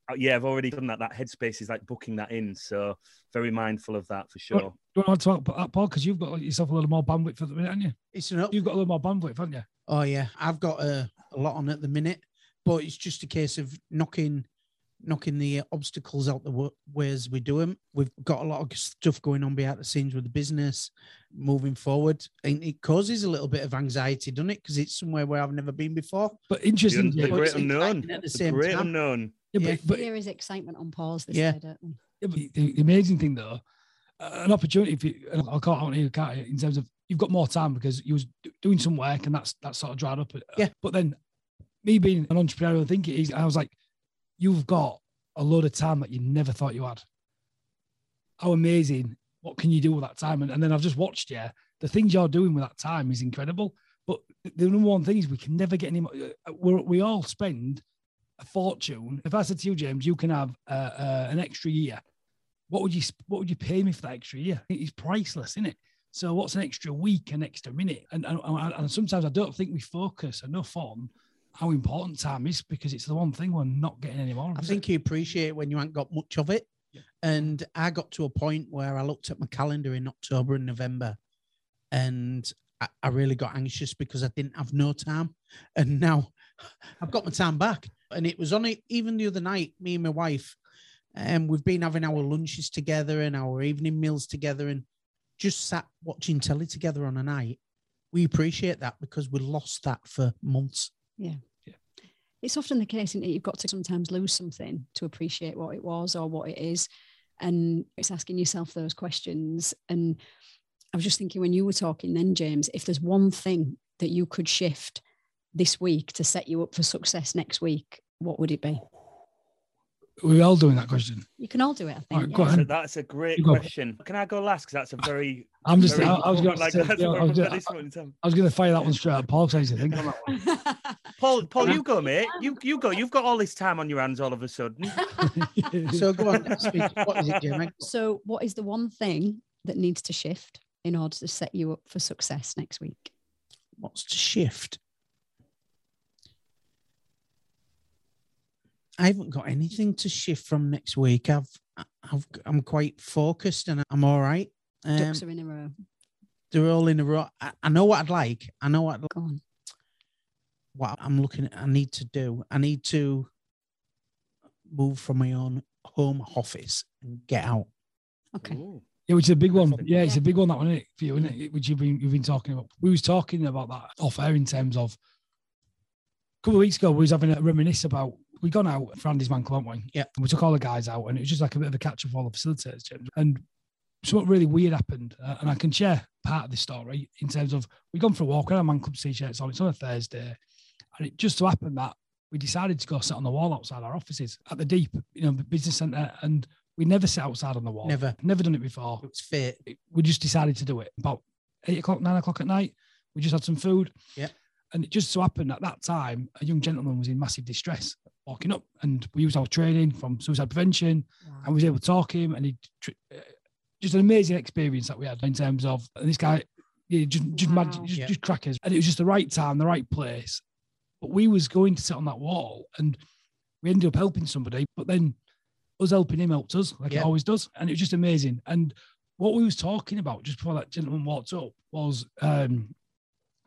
Uh, Yeah, I've already done that. That headspace is like booking that in. So very mindful of that for sure. Do you want to talk about that, Paul? Because you've got yourself a little more bandwidth for the minute, haven't you? It's an up. You've got a little more bandwidth, haven't you? Oh yeah, I've got a, a lot on at the minute, but it's just a case of knocking knocking the obstacles out the wa- way as we do them. We've got a lot of stuff going on behind the scenes with the business, moving forward, and it causes a little bit of anxiety, doesn't it? Because it's somewhere where I've never been before. But interesting, un- the great unknown. at the The same great time. unknown. Yeah, Yeah. but, but, Fear excitement on pause this Yeah. day, don't we? yeah, but the, the amazing thing though, uh, an opportunity for you, and I'll call it out here, can't I, in terms of you've got more time because you was doing some work and that's that sort of dried up. Yeah. But then me being an entrepreneurial thinker, is I was like, you've got a load of time that you never thought you had. How amazing! What can you do with that time? And, and then I've just watched you. The things you're doing with that time is incredible. But the number one thing is we can never get any more. uh, We're, we all spend a fortune. If I said to you, James, you can have uh, uh, an extra year. What would you What would you pay me for that extra year? It's priceless, isn't it? So what's an extra week, an extra minute? And, and and sometimes I don't think we focus enough on how important time is because it's the one thing we're not getting anymore. I think you appreciate it when you ain't got much of it. Yeah. And I got to a point where I looked at my calendar in October and November and I, I really got anxious because I didn't have no time. And now <laughs> I've got my time back. And it was on it even the other night, me and my wife, and we've been having our lunches together and our evening meals together and just sat watching telly together on a night. We appreciate that because we lost that for months. It's often the case that you've got to sometimes lose something to appreciate what it was or what it is. And it's asking yourself those questions. And I was just thinking when you were talking then, James, if there's one thing that you could shift this week to set you up for success next week, what would it be? We're all doing that question. You can all do it, I think. All right, go yeah. on. So that's a great go. question. Can I go last? Because that's a very. I'm just. very I, I was going like, to. that's I a was, very- gonna- this moment in time. I was going to fire that one straight at Paul. Says I think on that one. <laughs> Paul, Paul, you go, mate. You you go. You've got all this time on your hands all of a sudden. <laughs> So go on, speak. What is it, Jimmy? so, what is the one thing that needs to shift in order to set you up for success next week? what's to shift? I haven't got anything to shift from next week. I've, I've, I'm quite focused and I'm all right. Um, Ducks are in a row. they're all in a row. I, I know what I'd like. I know what Go on. what I'm looking at. I need to do. I need to move from my own home office and get out. Okay. Ooh. Yeah, which is a big one. Yeah, it's Yeah. a big one that one, isn't it, for you, isn't it? Which you've been you've been talking about. We was talking about that off air in terms of a couple of weeks ago. We was having a reminisce about we gone out for Andy's man club, haven't we? Yeah. And we took all the guys out, and it was just like a bit of a catch up for all the facilitators, James. And something really weird happened, uh, and I can share part of this story in terms of we gone for a walk. We had our man club t-shirts on. It's on a Thursday, and it just so happened that we decided to go sit on the wall outside our offices at the Deep, you know, the business centre, and we never sit outside on the wall. Never. never done it before It's fate. we just decided to do it about eight o'clock, nine o'clock at night. We just had some food. Yeah. And it just so happened at that time, a young gentleman was in massive distress walking up, and we used our training from suicide prevention, and we was able to talk him, and he uh, just an amazing experience that we had in terms of and this guy, yeah, just just Wow. magic, just, Yeah. just crackers, and it was just the right time, the right place. But we was going to sit on that wall, and we ended up helping somebody, but then us helping him helped us, like Yeah. it always does, and it was just amazing. And what we was talking about just before that gentleman walked up was um,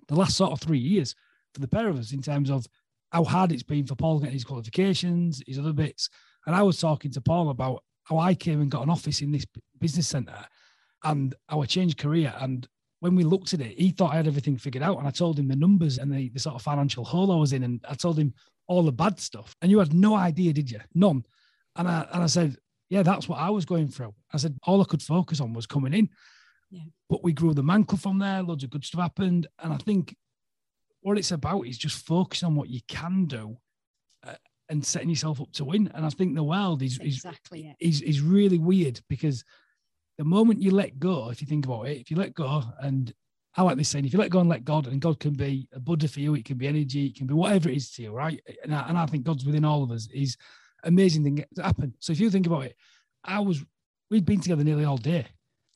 the last sort of three years for the pair of us in terms of how hard it's been for Paul getting his qualifications, his other bits, And I was talking to Paul about how I came and got an office in this business center and how I changed career. And when we looked at it, he thought I had everything figured out. And I told him the numbers and the, the sort of financial hole I was in. And I told him all the bad stuff. And you had no idea, did you? None. And I, and I said, yeah, that's what I was going through. I said, all I could focus on was coming in. Yeah. But we grew the man club from there. Loads of good stuff happened. And I think what it's about is just focusing on what you can do uh, and setting yourself up to win. And I think the world is, is, exactly is, is really weird because the moment you let go, if you think about it, if you let go, and I like this saying, if you let go and let God, and God can be a Buddha for you, it can be energy, it can be whatever it is to you, right? And I, and I think God's within all of us is amazing thing to happen. So if you think about it, I was, we'd been together nearly all day.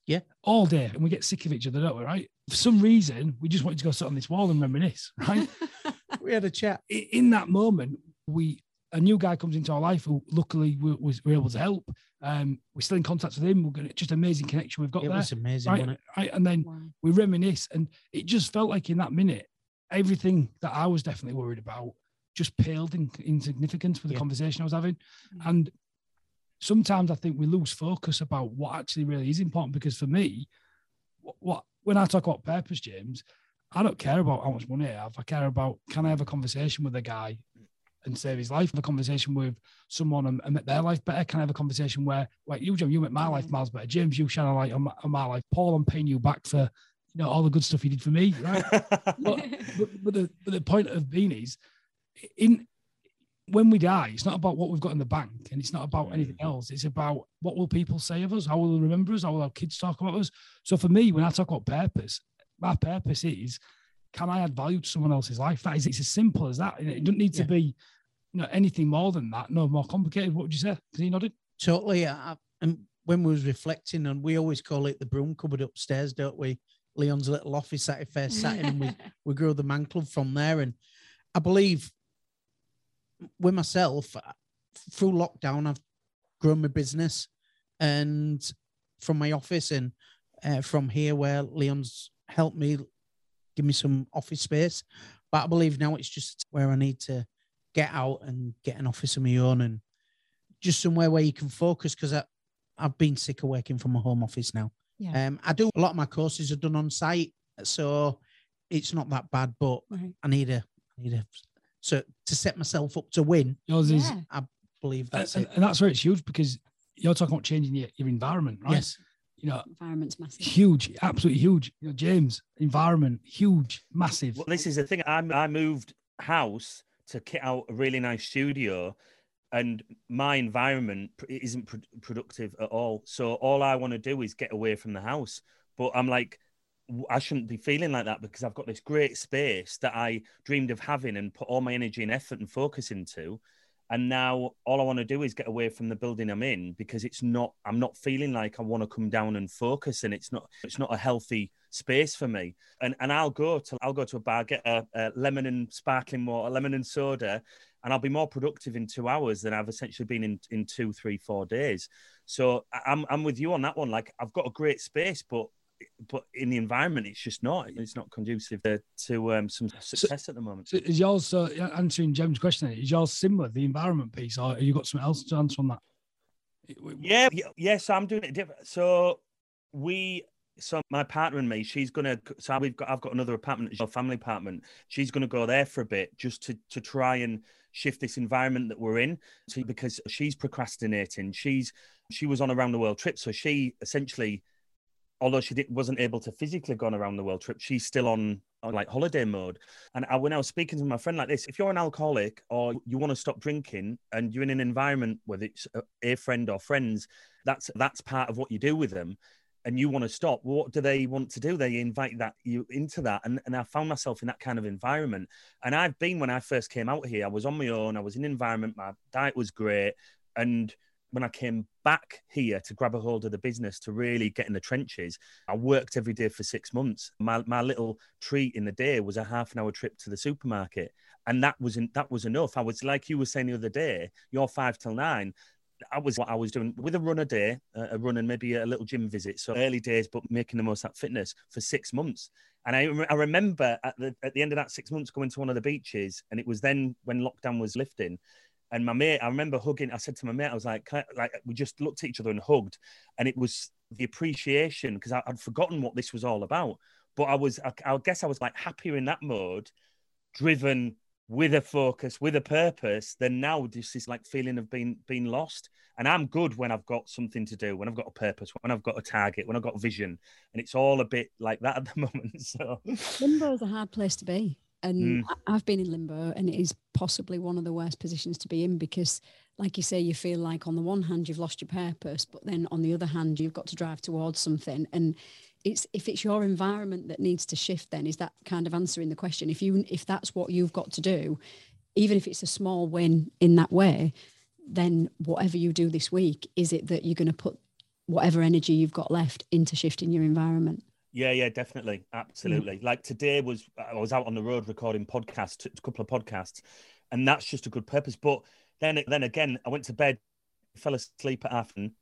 Yeah. All day. And we get sick of each other, don't we? Right. For some reason, we just wanted to go sit on this wall and reminisce, right? <laughs> we had a chat. In that moment, we a new guy comes into our life who luckily we, was, we were able to help. Um, we're still in contact with him. We're going to just amazing connection we've got it there. was amazing, right, wasn't it? right. And then Wow. we reminisce, and it just felt like in that minute, everything that I was definitely worried about just paled in, in significance with the Yeah. conversation I was having. Mm. And sometimes I think we lose focus about what actually really is important. Because for me, what, what when I talk about purpose, James, I don't care about how much money I have. I care about can I have a conversation with a guy and save his life? Have a conversation with someone and, and make their life better? Can I have a conversation where, like you, Jem, you make my life mm. miles better? James, you shine a light on my, on my life. Paul, I'm paying you back for you know all the good stuff you did for me, right? <laughs> but, but, but, the, but the point of being is in when we die it's not about what we've got in the bank and it's not about mm. anything else. It's about what will people say of us? How will they remember us? How will our kids talk about us? So for me when i talk about purpose my purpose is can i add value to someone else's life? That is it's as simple as that it? Doesn't need to Yeah. be you know anything more than that. No more complicated. What would you say? Because you nodded. Totally. I, I- and when we was reflecting, and we always call it the broom cupboard upstairs, don't we? Leon's little office that he first sat in, and we, <laughs> we grew the man club from there. And I believe with myself, uh, through lockdown, I've grown my business and from my office and uh, from here where Leon's helped me give me some office space. But I believe now it's just where I need to get out and get an office of my own and just somewhere where you can focus because I've been sick of working from a home office now. Yeah. Um, I do a lot of my courses are done on site, so it's not that bad. But Right. I need a, I need a, so to set myself up to win, yours is Yeah. I believe and, that's and, it. and that's where it's huge because you're talking about changing your, your environment right Yes, you know Environment's massive. huge absolutely huge you know james environment huge massive Well, this is the thing. I, I moved house to kit out a really nice studio, and my environment isn't pro- productive at all. So all I want to do is get away from the house. But I'm like, w- I shouldn't be feeling like that because I've got this great space that I dreamed of having and put all my energy and effort and focus into. And now all I want to do is get away from the building I'm in because it's not. I'm not feeling like I want to come down and focus, and it's not. It's not a healthy space for me and and I'll go to I'll go to a bar, get a, a lemon and sparkling water, lemon and soda, and I'll be more productive in two hours than I've essentially been in in two, three, four days. So I'm I'm with you on that one. Like I've got a great space, but but in the environment, it's just not. It's not conducive to, to um, some success at the moment. So is yours uh, answering Jem's question? Is yours similar the environment piece, or have you got something else to answer on that? Yeah, yes, yeah. So I'm doing it different. So we, so my partner and me, she's gonna. So we've got. I've got another apartment, a family apartment. She's gonna go there for a bit just to to try and shift this environment that we're in. So because she's procrastinating, she's she was on a round the world trip, so she essentially. Although she did, wasn't able to physically go on around the world trip, she's still on, on like holiday mode. And I, when I was speaking to my friend like this, if you're an alcoholic or you want to stop drinking and you're in an environment whether it's a, a friend or friends, that's that's part of what you do with them. And you want to stop. What do they want to do? They invite that you into that. And, and I found myself in that kind of environment. And I've been when I first came out here, I was on my own, I was in environment, my diet was great. And when I came back here to grab a hold of the business to really get in the trenches, I worked every day for six months. My my little treat in the day was a half an hour trip to the supermarket, and that wasn't that was enough. I was like you were saying the other day, you're five till nine. I was what I was doing with a run a day, a run and maybe a little gym visit. So early days, but making the most of that fitness for six months. And I, I remember at the at the end of that six months going to one of the beaches, and it was then when lockdown was lifting, And my mate, I remember hugging. I said to my mate, I was like, I, like we just looked at each other and hugged, and it was the appreciation because I'd forgotten what this was all about. But I was, I, I guess, I was like happier in that mode, driven with a focus, with a purpose, then now this is like feeling of being being lost. And I'm good when I've got something to do, when I've got a purpose, when I've got a target, when I've got vision. And it's all a bit like that at the <laughs> moment. So limbo is a hard place to be. And Mm. I've been in limbo and it is possibly one of the worst positions to be in because like you say, you feel like on the one hand you've lost your purpose, but then on the other hand, you've got to drive towards something. And it's if it's your environment that needs to shift, then is that kind of answering the question. If you if that's what you've got to do, even if it's a small win in that way, then whatever you do this week, is it that you're going to put whatever energy you've got left into shifting your environment? Yeah, yeah, definitely, mm. absolutely. Like today was I was out on the road recording podcasts, a couple of podcasts, and that's just a good purpose. But then, then again, I went to bed, fell asleep at half. and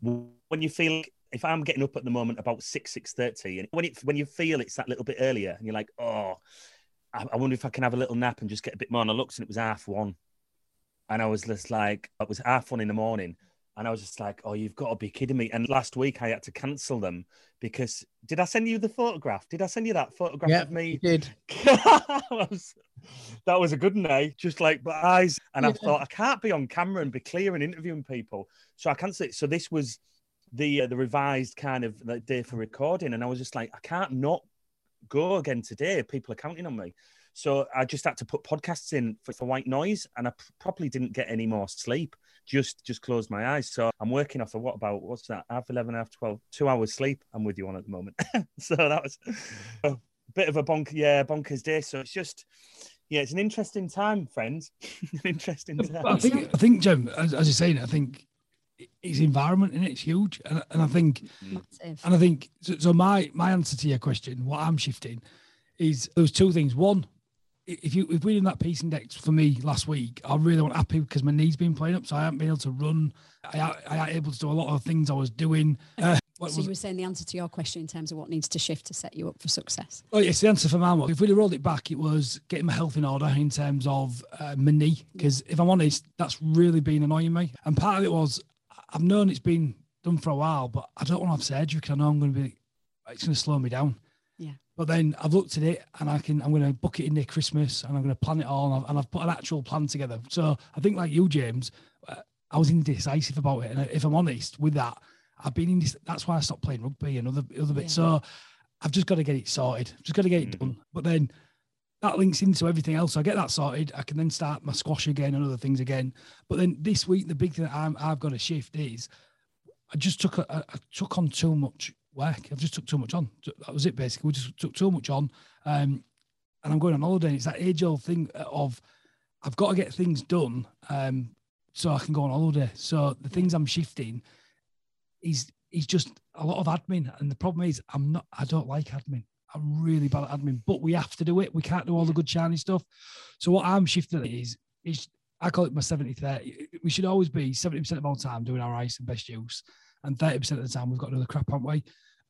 When you feel, if I'm getting up at the moment about six six thirty, and when it when you feel it's that little bit earlier, and you're like, oh, I, I wonder if I can have a little nap and just get a bit more. And I looked, and it was half one, and I was just like, it was half one in the morning. And I was just like, oh, you've got to be kidding me. And last week I had to cancel them because did I send you the photograph? Did I send you that photograph Yeah, of me? You did. <laughs> that, was, that was a good night, just like my eyes. And I thought, I can't be on camera and be clear and interviewing people. So I cancelled it. So this was the uh, the revised kind of like, day for recording. And I was just like, I can't not go again today. People are counting on me. So I just had to put podcasts in for, for white noise, and I p- probably didn't get any more sleep. Just just closed my eyes. So I'm working off of what about what's that? Half eleven, half twelve, two hours sleep. I'm with you on at the moment. <laughs> so that was a bit of a bonk, yeah, bonkers day. So it's just yeah, it's an interesting time, friends. <laughs> an interesting But I think, I think, Jem, as, as you're saying, I think it's environment and it's huge, and, and I think, Massive. and I think, so, so my my answer to your question, what I'm shifting, is those two things. One, i- if you if we're in that peace index for me last week, I really wasn't happy because my knee's been playing up, so I haven't been able to run. I I, ain't able to do a lot of things I was doing. Uh, what So was you were saying the answer to your question in terms of what needs to shift to set you up for success. Oh, yes, the answer for my one. If we'd have rolled it back, it was getting my health in order in terms of uh, my knee. Because if I'm honest, that's really been annoying me. And part of it was I've known it's been done for a while, but I don't want to have surgery because I know I'm going to be, it's going to slow me down. Yeah. But then I've looked at it and I can, I'm going to book it in near Christmas and I'm going to plan it all. And I've, and I've put an actual plan together. So I think, like you, James, uh, I was indecisive about it. And if I'm honest with that, I've been in this, that's why I stopped playing rugby and other, other bits. Yeah. So I've just got to get it sorted. Just got to get it Mhm. done. But then that links into everything else. So I get that sorted. I can then start my squash again and other things again. But then this week, the big thing that I'm, I've got to shift is I just took a, I I took on too much work. I've just took too much on. That was it basically. We just took too much on. Um, and I'm going on holiday. And it's that age old thing of I've got to get things done um, so I can go on holiday. So the things I'm shifting is is just a lot of admin. And the problem is I'm not I don't like admin. I'm really bad at admin, but we have to do it. We can't do all the good shiny stuff. So what I'm shifting is is I call it my 70 30. We should always be 70% of our time doing our ice and best use. And 30% of the time we've got to do the crap, haven't we?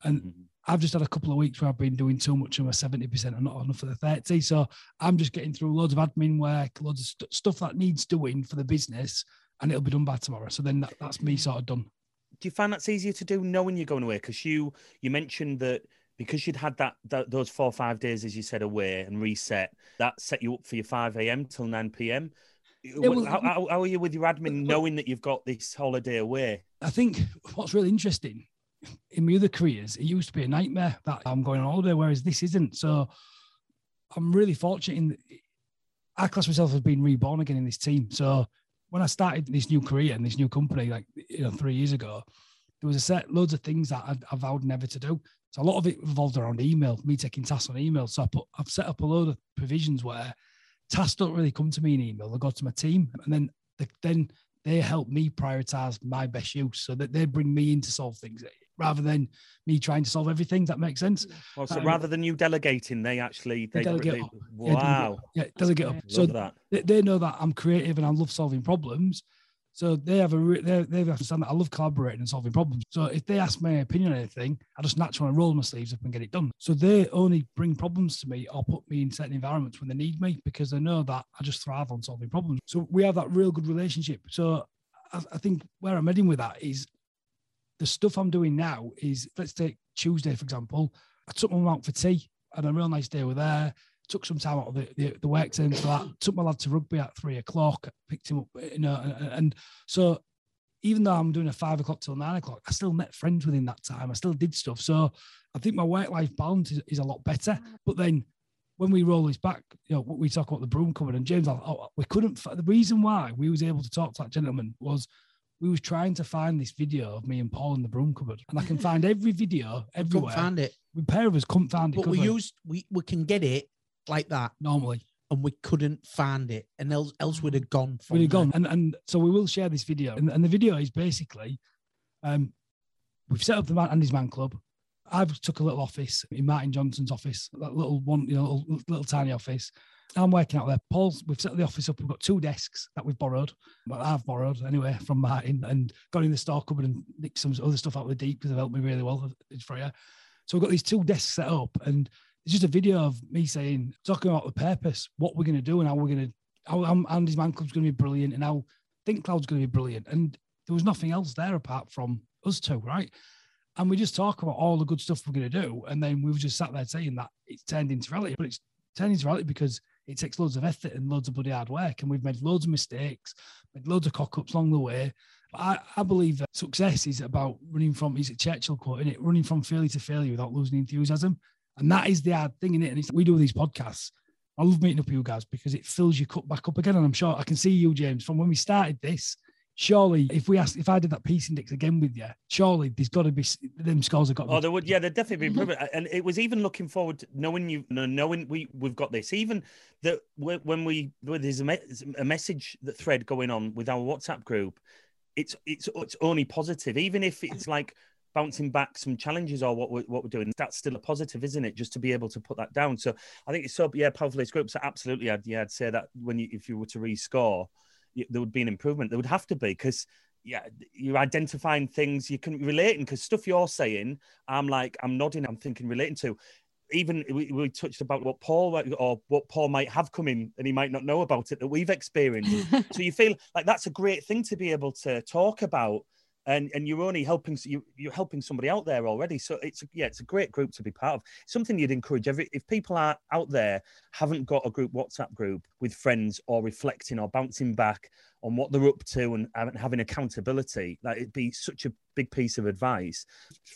And Mhm. I've just had a couple of weeks where I've been doing too much of my 70% and not enough of the 30. So I'm just getting through loads of admin work, loads of st- stuff that needs doing for the business, and it'll be done by tomorrow. So then that, that's me sort of done. do you find that's easier to do knowing you're going away? Because you you mentioned that because you'd had that, that those four or five days, as you said, away and reset, that set you up for your five a.m. till nine p.m. well, how, how, how are you with your admin, knowing that you've got this holiday away? I think what's really interesting in my other careers, it used to be a nightmare that I'm going on holiday, whereas this isn't. So I'm really fortunate in I class myself as being reborn again in this team. So when I started this new career and this new company, like you know, three years ago, there was a set loads of things that I, I vowed never to do. So a lot of it revolved around email, me taking tasks on email. So I put, I've set up a load of provisions where tasks don't really come to me in email; they go to my team, and then the, then they help me prioritize my best use, so that they bring me in to solve things rather than me trying to solve everything. Does that make sense? Well, so Um, rather than you delegating, they actually They they, delegate they- up. Yeah, delegate Yeah, it up. So that. they, they know that I'm creative and I love solving problems. So they have a re- they they understand that I love collaborating and solving problems. So if they ask my opinion on anything, I just naturally roll my sleeves up and get it done. So they only bring problems to me or put me in certain environments when they need me because they know that I just thrive on solving problems. So we have that real good relationship. So I, I think where I'm heading with that is the stuff I'm doing now is let's take Tuesday for example. I took my mum out for tea, had a real nice day with her took some time out of the, the, the work term for that. Took my lad to rugby at three o'clock, picked him up, you know, and, and, so even though I'm doing a five o'clock till nine o'clock, I still met friends within that time. I still did stuff. So I think my work life balance is, is, a lot better. But then when we roll this back, you know, we talk about the broom cupboard and James, oh, we couldn't. The reason why we was able to talk to that gentleman was we was trying to find this video of me and Paul in the broom cupboard, and I can find every video everywhere. Couldn't find it. We pair of us couldn't find it. But we used we we can get it like that normally, and we couldn't find it, and else else we'd have gone. We'd have gone, and and so we will share this video, and, and the video is basically, um, we've set up the man Andy's Man Club. I've took a little office in Martin Johnson's office, that little one, you know, little, little tiny office. I'm working out there. Paul's, we've set the office up. We've got two desks that we've borrowed, but I've borrowed anyway from Martin and got in the store cupboard and nicked some other stuff out of the deep because they've helped me really well. It's for you. So we've got these two desks set up and it's just a video of me saying, talking about the purpose, what we're going to do, and how we're going to, how Andy's Man Club's going to be brilliant, and how Think Cloud's going to be brilliant. And there was nothing else there apart from us two, right? And we just talk about all the good stuff we're going to do. And then we've just sat there saying that it's turned into reality, but it's turned into reality because it takes loads of effort and loads of bloody hard work. And we've made loads of mistakes, made loads of cock ups along the way. But I, I believe that success is about running from, is it Churchill quote, in it? Running from failure to failure without losing enthusiasm. And that is the hard thing in it. And we do these podcasts. I love meeting up with you guys because it fills your cup back up again. And I'm sure I can see you, James, from when we started this. Surely, if we asked, if I did that peace index again with you, surely there's got to be them scores have got. Oh, there would, yeah, there'd definitely be mm-hmm. improvement. and it was even looking forward, to knowing you, knowing we we've got this. Even that when we there's a, me, a message that thread going on with our WhatsApp group, it's it's it's only positive. Even if it's like bouncing back some challenges or what we're, what we're doing, that's still a positive, isn't it? Just to be able to put that down. So I think it's so yeah, powerful this groups. So absolutely, I'd yeah, I'd say that when you if you were to rescore, there would be an improvement. There would have to be because yeah, you're identifying things you can relating because stuff you're saying, I'm like I'm nodding, I'm thinking relating to. Even we, we touched about what Paul or what Paul might have come in and he might not know about it that we've experienced. <laughs> so you feel like that's a great thing to be able to talk about and and you're only helping you you're helping somebody out there already. So it's yeah it's a great group to be part of. Something you'd encourage every if people are out there haven't got a group whatsapp group with friends or reflecting or bouncing back on what they're up to and having accountability like it'd be such a big piece of advice.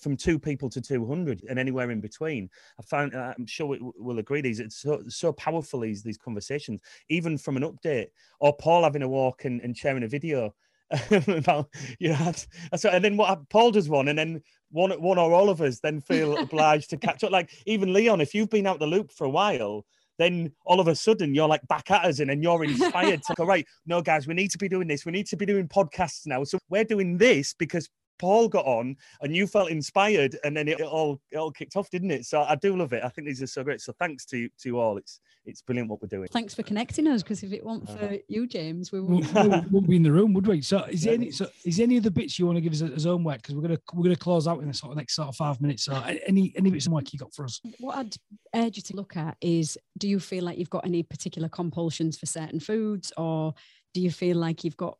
From two people to 200 and anywhere in between. I found uh, i'm sure we will agree these it's so, so powerful these these conversations. Even from an update or paul having a walk and, and sharing a video <laughs> about you know so and then what Paul does one and then one one or all of us then feel <laughs> obliged to catch up. Like even Leon if you've been out the loop for a while then all of a sudden you're like back at us and then you're inspired to go <laughs> right no guys we need to be doing this. We need to be doing podcasts now. So we're doing this because Paul got on and you felt inspired and then it all it all kicked off, didn't it? So I do love it. I think these are so great. So thanks to to you all. It's it's brilliant what we're doing. Thanks for connecting us because if it weren't for uh-huh. you, James, we wouldn't, wouldn't be in the room, would we? So is there any so is any of the bits you want to give us as homework? Because we're gonna we're gonna close out in the sort of next sort of five minutes. So any any bits of homework you got for us? What I'd urge you to look at is do you feel like you've got any particular compulsions for certain foods or do you feel like you've got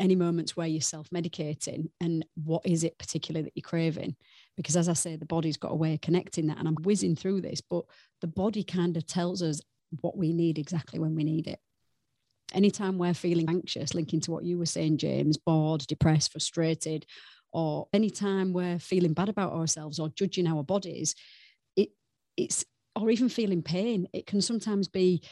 any moments where you're self-medicating and what is it particularly that you're craving? Because as i say the body's got a way of connecting that and i'm whizzing through this but the body kind of tells us what we need exactly when we need it. Anytime we're feeling anxious linking to what you were saying james bored depressed frustrated or anytime we're feeling bad about ourselves or judging our bodies it it's or even feeling pain it can sometimes be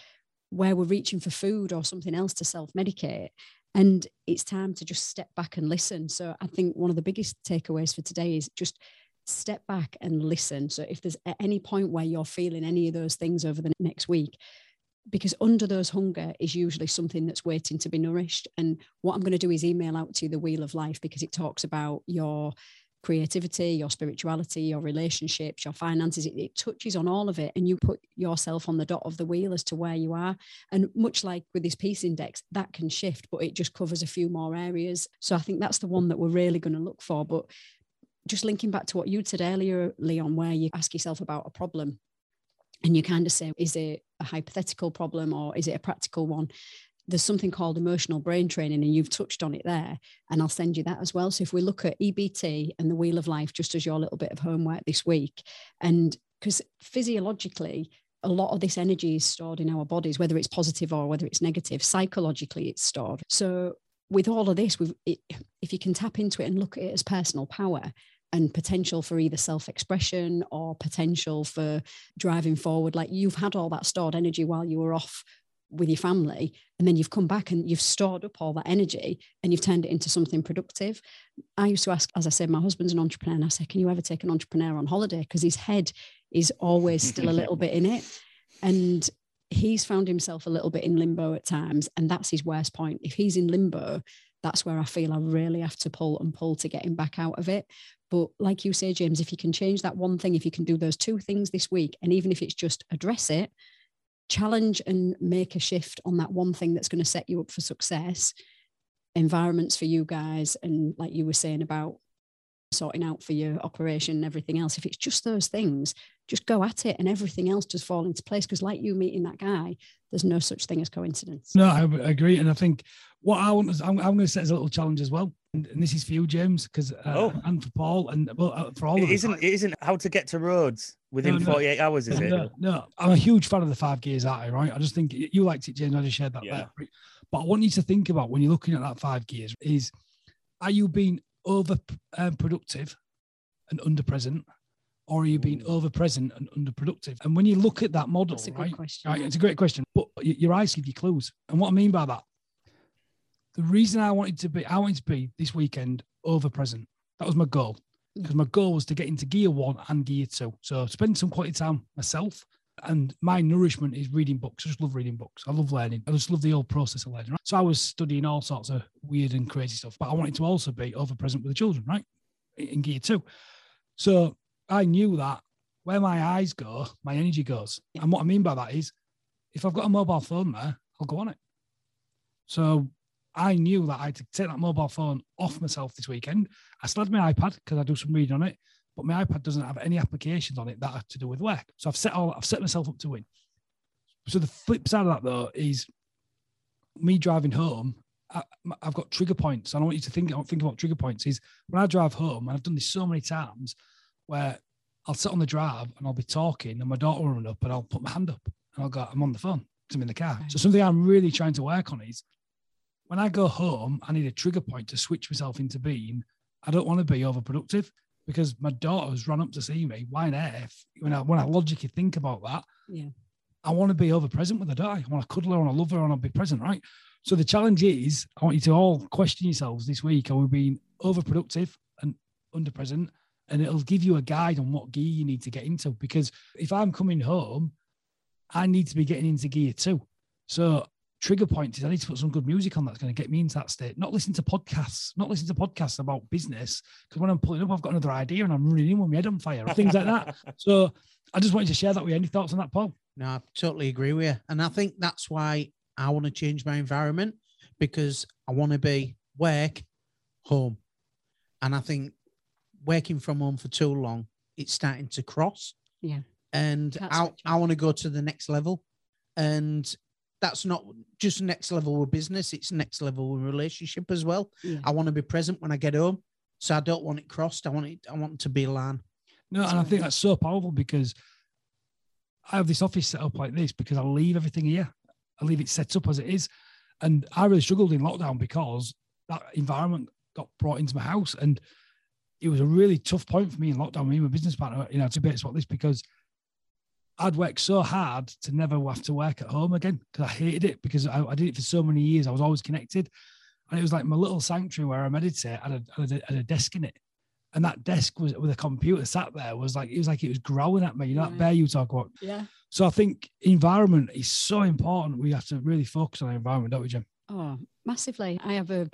where we're reaching for food or something else to self-medicate and it's time to just step back and listen. So i think one of the biggest takeaways for today is just step back and listen. So if there's at any point where you're feeling any of those things over the next week because under those hunger is usually something that's waiting to be nourished. And what i'm going to do is email out to you the wheel of life because it talks about your creativity, your spirituality, your relationships, your finances. It, it, touches on all of it. And you put yourself on the dot of the wheel as to where you are. And much like with this peace index, that can shift, but it just covers a few more areas. So I think that's the one that we're really going to look for. But just linking back to what you said earlier, Leon, where you ask yourself about a problem and you kind of say, is it a hypothetical problem or is it a practical one? There's something called emotional brain training, and you've touched on it there. And I'll send you that as well. So if we look at EBT and the Wheel of Life, just as your little bit of homework this week, and because physiologically, a lot of this energy is stored in our bodies, whether it's positive or whether it's negative. Psychologically, it's stored. So with all of this, it, if you can tap into it and look at it as personal power, and potential for either self expression or potential for driving forward. Like you've had all that stored energy while you were off with your family and then you've come back and you've stored up all that energy and you've turned it into something productive. I used to ask as i said my husband's an entrepreneur and i said can you ever take an entrepreneur on holiday? Because his head is always still a little bit in it. And he's found himself a little bit in limbo at times and that's his worst point. If he's in limbo that's where i feel i really have to pull and pull to get him back out of it. But like you say james if you can change that one thing if you can do those two things this week and even if it's just address it challenge and make a shift on that one thing that's going to set you up for success environments for you guys and like you were saying about sorting out for your operation and everything else if it's just those things just go at it and everything else just fall into place. Because like you meeting that guy there's no such thing as coincidence. No i agree and i think what i want is i'm, I'm going to set as a little challenge as well and, and this is for you james because uh, oh. and for paul and well, uh, for all it of isn't us, it isn't how to get to Rhodes within no, no, 48 hours is no, it no, no i'm a huge fan of the five gears art right i just think you liked it james i just shared that yeah. There. but i want you to think about when you're looking at that five gears is are you being over um, productive and under present or are you being over present and underproductive? And when you look at that model, That's a right, good question. right, it's a great question, but your eyes give you clues. And what I mean by that, the reason I wanted to be, I wanted to be this weekend over present. That was my goal because my goal was to get into gear one and gear two. So spend some quality time myself. And my nourishment is reading books. I just love reading books. I love learning. I just love the whole process of learning. Right? So I was studying all sorts of weird and crazy stuff, but I wanted to also be over present with the children, right? In gear two. So I knew that where my eyes go, my energy goes. And what I mean by that is if I've got a mobile phone there, I'll go on it. So I knew that I had to take that mobile phone off myself this weekend. I still had my iPad because I do some reading on it, but my iPad doesn't have any applications on it that have to do with work. So I've set all I've set myself up to win. So the flip side of that though is me driving home. I, have got trigger points. And I want you to think I don't think about trigger points. Is when I drive home, and I've done this so many times where I'll sit on the drive and I'll be talking and my daughter will run up and I'll put my hand up and I'll go, I'm on the phone because I'm in the car. So something I'm really trying to work on is when I go home, I need a trigger point to switch myself into being, I don't want to be overproductive because my daughter's run up to see me. Why on earth? When I, when I logically think about that, yeah. I want to be over present with her. I want to cuddle her, and I love her, and I want to be present, right? So the challenge is, I want you to all question yourselves this week: Are we being overproductive and underpresent? and it'll give you a guide on what gear you need to get into. Because if I'm coming home, I need to be getting into gear too. So trigger point is I need to put some good music on that's going to get me into that state. Not listen to podcasts, not listen to podcasts about business. Because when I'm pulling up, I've got another idea and I'm running in with my head on fire or things like that. <laughs> So I just wanted to share that with you. Any thoughts on that, Paul? No, I totally agree with you. And I think that's why I want to change my environment because I want to be work, home. And I think working from home for too long, it's starting to cross. Yeah. And I, I want to go to the next level. And that's not just next level with business, it's next level with relationship as well. Yeah. I want to be present when I get home. So I don't want it crossed. I want it, I want to be line. No, and I think that's so powerful because I have this office set up like this because I leave everything here. I leave it set up as it is. And I really struggled in lockdown because that environment got brought into my house. And it was a really tough point for me in lockdown. Me and my business partner, you know, to be about this because I'd worked so hard to never have to work at home again because I hated it because I, I, did it for so many years. I was always connected, and it was like my little sanctuary where I meditate. I had a, had a, had a desk in it, and that desk was with a computer sat there was like it was like it was growling at me. You know yeah. that mm. bear you talk about. Yeah. So I think environment is so important. We have to really focus on the environment, don't we, Jem? Oh, massively. I have a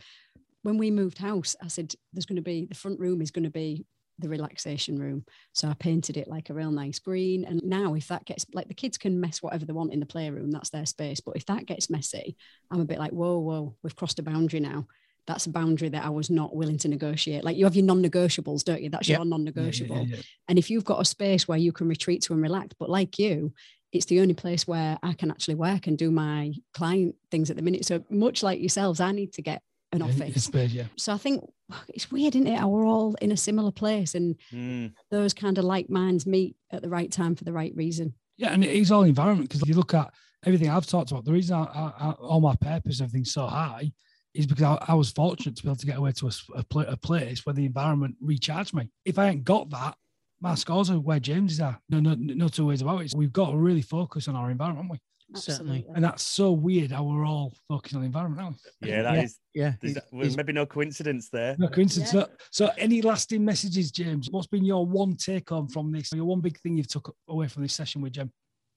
when we moved house, I said, there's going to be the front room is going to be the relaxation room. So I painted it like a real nice green. And now, if that gets like the kids can mess whatever they want in the playroom, that's their space. But if that gets messy, I'm a bit like, whoa, whoa, we've crossed a boundary now. That's a boundary that I was not willing to negotiate. Like you have your non negotiables, don't you? That's Yep. your non negotiable. Yeah, yeah, yeah. And if you've got a space where you can retreat to and relax, but like you, it's the only place where I can actually work and do my client things at the minute. So much like yourselves, I need to get an Yeah, <laughs> office. it's space, yeah. So I think it's weird, isn't it? How we're all in a similar place and Mm. those kind of like minds meet at the right time for the right reason. Yeah, and it is all environment because if you look at everything I've talked about, the reason I, I, I, all my purpose and everything's so high is because I, I was fortunate to be able to get away to a, s- a, pla- a place where the environment recharged me. If I ain't got that, my scores are where James's are. No, no, no two ways about it. So we've got to really focus on our environment, haven't we? Certainly. Absolutely. And that's so weird how we're all focusing on the environment, aren't? Yeah, that Yeah. is. Yeah. there's it's- well, it's- maybe no coincidence there. No coincidence. Yeah. So, so, any lasting messages, James? What's been your one take home from this? Your one big thing you've took away from this session with Jem?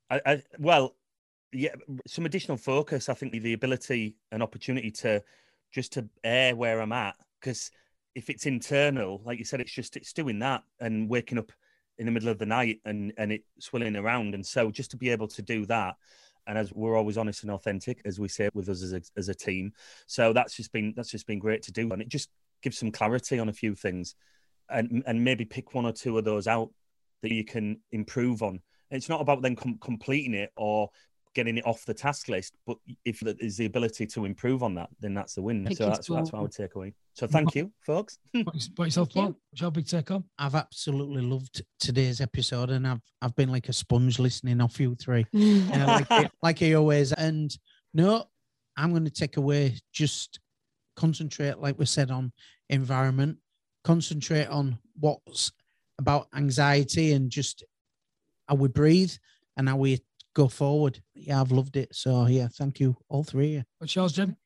I, I well, yeah, some additional focus. I think the ability and opportunity to just to air where I'm at, because if it's internal, like you said, it's just it's doing that and waking up in the middle of the night and and it swilling around, and so just to be able to do that. And as we're always honest and authentic, as we say with us as a, as a team, so that's just been that's just been great to do, and it just gives some clarity on a few things, and and maybe pick one or two of those out that you can improve on. It's not about then com- completing it or getting it off the task list, but if there is the ability to improve on that, then that's the win. Pick so your that's, that's what I would take away. So thank you, folks. <laughs> What, yourself, Thank you. Paul? What's your big take home? I've absolutely loved today's episode, and I've I've been like a sponge listening off you three. you know, like, I- like I always. And no, I'm going to take away just concentrate, like we said, on environment, concentrate on what's about anxiety and just how we breathe and how we go forward. Yeah, I've loved it. So yeah, thank you, all three. of you. What's yours, Jem?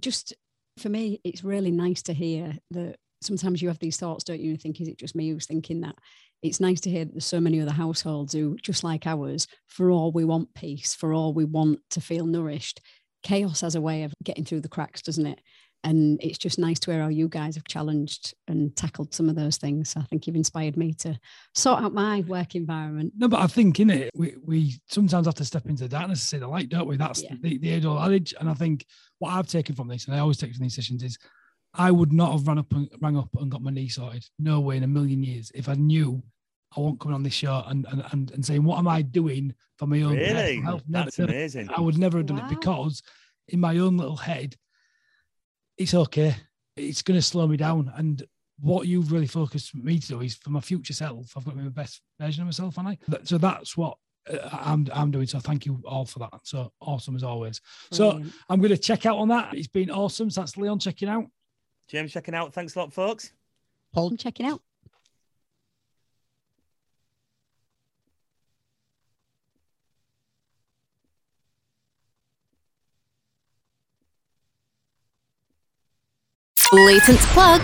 just for me, it's really nice to hear that sometimes you have these thoughts, don't you? And think, is it just me who's thinking that? It's nice to hear that there's so many other households who, just like ours, for all we want peace, for all we want to feel nourished, chaos has a way of getting through the cracks, doesn't it? And it's just nice to hear how you guys have challenged and tackled some of those things. I think you've inspired me to sort out my work environment. No, but I think in it, we, we sometimes have to step into the darkness to see the light, don't we? That's Yeah. the, the age old adage. And I think what I've taken from this, and I always take from these sessions, is I would not have run up and rang up and got my knee sorted. No way in a million years. If I knew I won't come on this show and and, and, and saying, what am I doing for my own Really? health? Never, That's never. amazing. I would never have done Wow. it because in my own little head, it's okay. It's going to slow me down. And what you've really focused me to do is for my future self, I've got to be the best version of myself, and I. So that's what uh, I'm I'm doing. So thank you all for that. So awesome as always. So I'm going to check out on that. It's been awesome. So that's Leon checking out. James checking out. Thanks a lot, folks. Paul, I'm checking out. Blatant plug.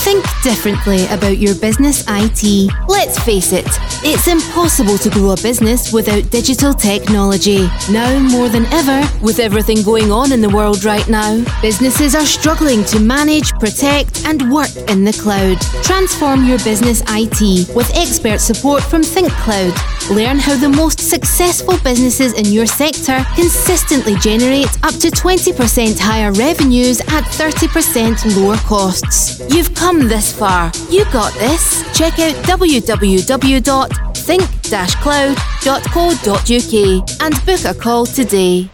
Think differently about your business IT. Let's face it, it's impossible to grow a business without digital technology. Now more than ever, with everything going on in the world right now, businesses are struggling to manage, protect, and work in the cloud. Transform your business IT with expert support from ThinkCloud. Learn how the most successful businesses in your sector consistently generate up to 20% higher revenues at 30% lower costs. You've come this far. You got this. Check out www.think-cloud.co.uk and book a call today.